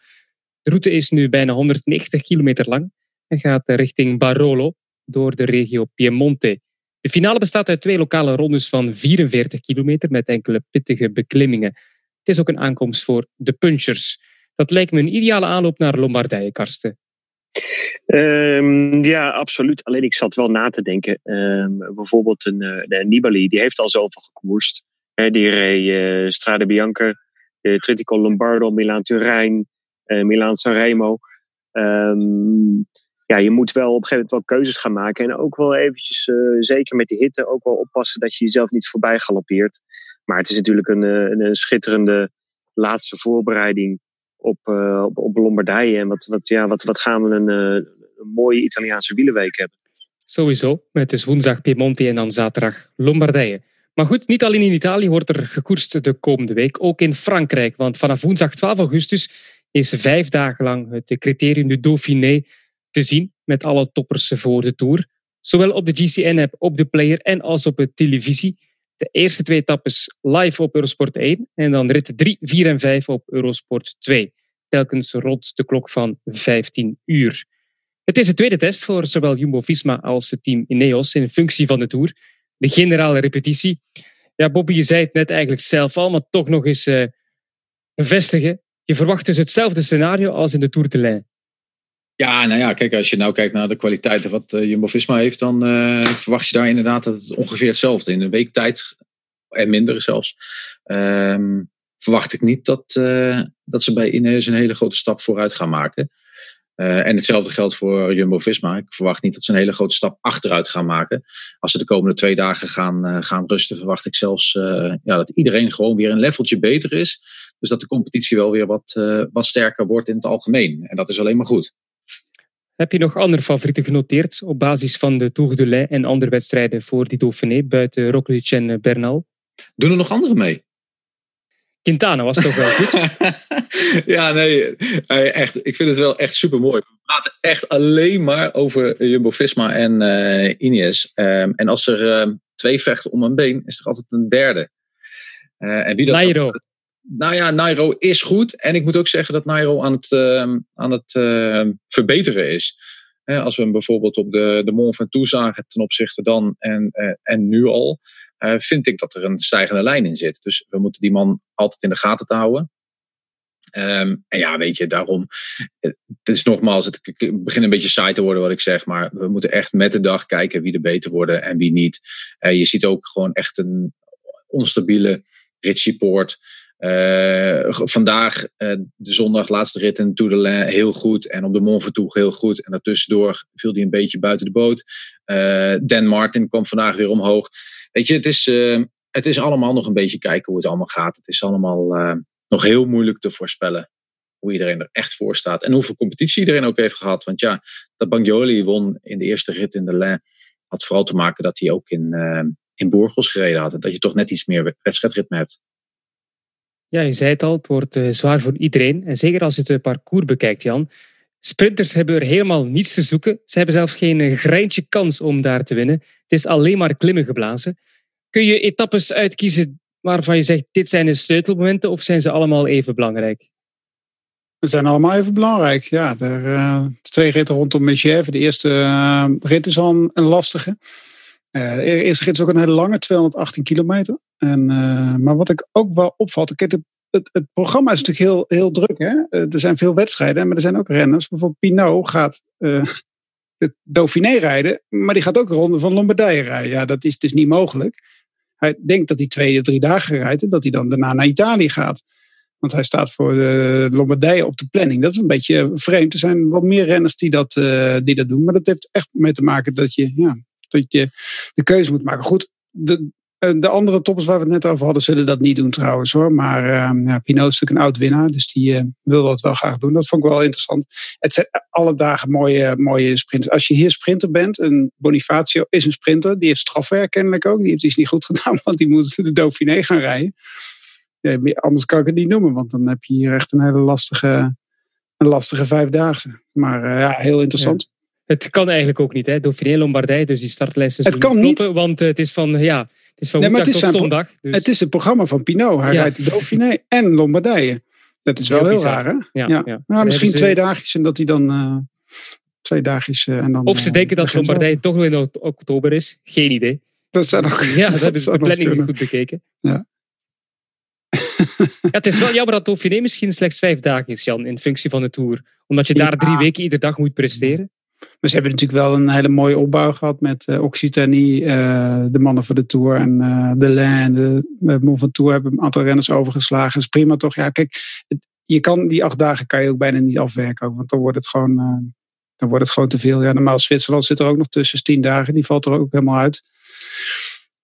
De route is nu bijna 190 kilometer lang en gaat richting Barolo door de regio Piemonte. De finale bestaat uit twee lokale rondes van 44 kilometer met enkele pittige beklimmingen. Het is ook een aankomst voor de punchers. Dat lijkt me een ideale aanloop naar Lombardije, Karsten. Um, ja, absoluut. Alleen ik zat wel na te denken. Um, bijvoorbeeld een, uh, de Nibali, die heeft al zoveel gekoerst. Die reed uh, Strade Bianca, Tritico Lombardo, Milaan Turijn, uh, Milaan Sanremo. Um, ja, je moet wel op een gegeven moment wel keuzes gaan maken. En ook wel eventjes, zeker met de hitte, ook wel oppassen dat je jezelf niet voorbij galoppeert. Maar het is natuurlijk een, een, schitterende laatste voorbereiding op, op, Lombardije. En wat, wat, ja, wat, wat gaan we een, een mooie Italiaanse wielenweek hebben. Sowieso, met dus woensdag Piemonte en dan zaterdag Lombardije. Maar goed, niet alleen in Italië wordt er gekoerst de komende week, ook in Frankrijk. Want vanaf woensdag 12 augustus is vijf dagen lang het criterium de Dauphiné te zien met alle toppers voor de Tour. Zowel op de GCN-app, op de player en als op de televisie. De eerste twee etappes live op Eurosport 1 en dan rit 3, 4 en 5 op Eurosport 2. Telkens rond de klok van 15 uur. Het is de tweede test voor zowel Jumbo-Visma als het team Ineos in functie van de Tour. De generale repetitie. Ja, Bobby, je zei het net eigenlijk zelf al, maar toch nog eens uh, bevestigen. Je verwacht dus hetzelfde scenario als in de Tour de Lijn. Ja, nou ja, kijk, als je nou kijkt naar de kwaliteiten wat uh, Jumbo-Visma heeft, dan uh, verwacht je daar inderdaad dat het ongeveer hetzelfde in een week tijd en minder zelfs. Um, verwacht ik niet dat, dat ze bij Ineos een hele grote stap vooruit gaan maken. En hetzelfde geldt voor Jumbo-Visma. Ik verwacht niet dat ze een hele grote stap achteruit gaan maken. Als ze de komende twee dagen gaan, gaan rusten, verwacht ik zelfs ja, dat iedereen gewoon weer een leveltje beter is. Dus dat de competitie wel weer wat, wat sterker wordt in het algemeen. En dat is alleen maar goed. Heb je nog andere favorieten genoteerd op basis van de Tour de Lay en andere wedstrijden voor die Dauphiné buiten Roglic en Bernal? Doen er nog anderen mee? Quintana was toch wel [LAUGHS] goed? ja, nee, echt. Ik vind het wel echt super mooi. We praten echt alleen maar over Jumbo-Visma en uh, Ineos. Um, en als er uh, twee vechten om een been, is er altijd een derde. Uh, en wie dat Nairo. Nou ja, Nairo is goed. En ik moet ook zeggen dat Nairo aan het, uh, aan het verbeteren is. Als we hem bijvoorbeeld op de, de Mont Ventoux zagen ten opzichte dan en, uh, en nu al, vind ik dat er een stijgende lijn in zit. Dus we moeten die man altijd in de gaten te houden. Um, en ja, weet je, daarom. Het is nogmaals, het begint een beetje saai te worden wat ik zeg. Maar we moeten echt met de dag kijken wie er beter worden en wie niet. je ziet ook gewoon echt een onstabiele Richie Poort. Uh, vandaag, uh, de zondag, laatste rit in Tour de Lin, heel goed. En op de Mont heel goed. En daartussendoor viel hij een beetje buiten de boot. Uh, Dan Martin kwam vandaag weer omhoog. Weet je, het is, het is allemaal nog een beetje kijken hoe het allemaal gaat. Het is allemaal nog heel moeilijk te voorspellen hoe iedereen er echt voor staat. En hoeveel competitie iedereen ook heeft gehad. Want ja, dat Bangioli won in de eerste rit in de Lin had vooral te maken dat hij ook in, in Burgos gereden had. En dat je toch net iets meer wedstrijdritme hebt. Ja, je zei het al, het wordt uh, zwaar voor iedereen. En zeker als je het parcours bekijkt, Jan. Sprinters hebben er helemaal niets te zoeken. Ze hebben zelfs geen greintje kans om daar te winnen. Het is alleen maar klimmen geblazen. Kun je etappes uitkiezen waarvan je zegt, dit zijn de sleutelmomenten, of zijn ze allemaal even belangrijk? Ze zijn allemaal even belangrijk. Ja, er, uh, twee ritten rondom Megève. De eerste rit is al een lastige. Uh, de eerste rit is ook een hele lange, 218 kilometer. En, uh, maar wat ik ook wel opvalt, kijk, het, het, programma is natuurlijk heel, heel druk. Hè? Uh, er zijn veel wedstrijden, maar er zijn ook renners. Bijvoorbeeld Pinot gaat het Dauphiné rijden, maar die gaat ook een ronde van Lombardije rijden. Ja, dat is dus niet mogelijk. Hij denkt dat hij twee of drie dagen rijdt en dat hij dan daarna naar Italië gaat. Want hij staat voor de Lombardije op de planning. Dat is een beetje vreemd. Er zijn wat meer renners die dat, die dat doen. Maar dat heeft echt mee te maken dat je, ja, dat je de keuze moet maken. Goed, de, eh, de andere toppers waar we het net over hadden, zullen dat niet doen trouwens hoor. Maar uh, ja, Pinot is natuurlijk een oud winnaar, dus die uh, wil dat wel graag doen. Dat vond ik wel interessant. Het zijn alle dagen mooie, mooie sprinters. Als je hier sprinter bent, een Bonifacio is een sprinter, die heeft strafwerk kennelijk ook. Die heeft iets niet goed [LAUGHS] gedaan, want die moet de Dauphiné gaan rijden. Anders kan ik het niet noemen, want dan heb je hier echt een hele lastige, een lastige vijfdaagse. Maar ja, heel interessant. Het kan eigenlijk ook niet, hè? Dauphiné Lombardij, dus die startlijsten Het kan niet. Want het is van, ja, het is van nee, maar het is tot zondag. Dus. Het is het programma van Pinot. Hij rijdt de Dauphiné en Lombardije. Dat is wel heel, raar, hè? Ja, ja. ja. Nou, misschien twee dagjes en dat hij dan... Uh, twee dagjes uh, en dan... Of ze uh, denken dat Lombardije toch nog in oktober is. Geen idee. Dat zou nog, Ja, [LAUGHS] dat, dat is de planning niet goed bekeken. Ja. ja, het is wel jammer dat Dauphiné misschien slechts vijf dagen is, Jan, in functie van de Tour. Omdat je daar drie weken iedere dag moet presteren. Maar ze hebben natuurlijk wel een hele mooie opbouw gehad met uh, Occitanie, uh, de mannen voor de Tour en uh, de Lijn, de Mont Ventoux hebben een aantal renners overgeslagen. Dat is prima toch? Ja, kijk, je kan die acht dagen kan je ook bijna niet afwerken, want dan wordt het gewoon, dan wordt het gewoon te veel. Ja, normaal Zwitserland zit er ook nog tussen, dus tien dagen, die valt er ook helemaal uit.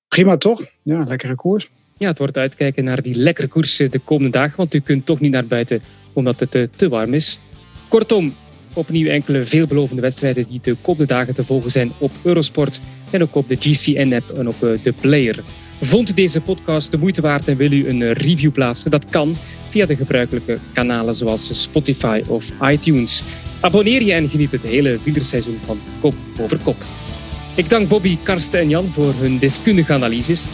Prima toch? Ja, lekkere koers. Ja, het wordt uitkijken naar die lekkere koersen de komende dagen, want u kunt toch niet naar buiten omdat het te warm is. Kortom, Opnieuw enkele veelbelovende wedstrijden die de komende dagen te volgen zijn op Eurosport en ook op de GCN-app en op eh, de player. Vond u deze podcast de moeite waard en wil u een review plaatsen? Dat kan via de gebruikelijke kanalen zoals Spotify of iTunes. Abonneer je en geniet het hele wielerseizoen van kop over kop. Ik dank Bobby, Karsten en Jan voor hun deskundige analyses.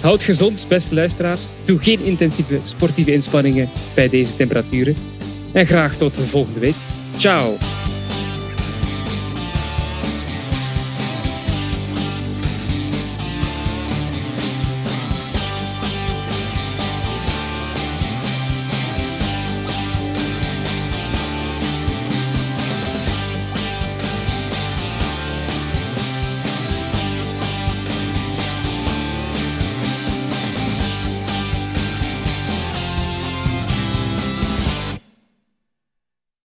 Houd gezond, beste luisteraars. Doe geen intensieve sportieve inspanningen bij deze temperaturen. En graag tot de volgende week. Ciao!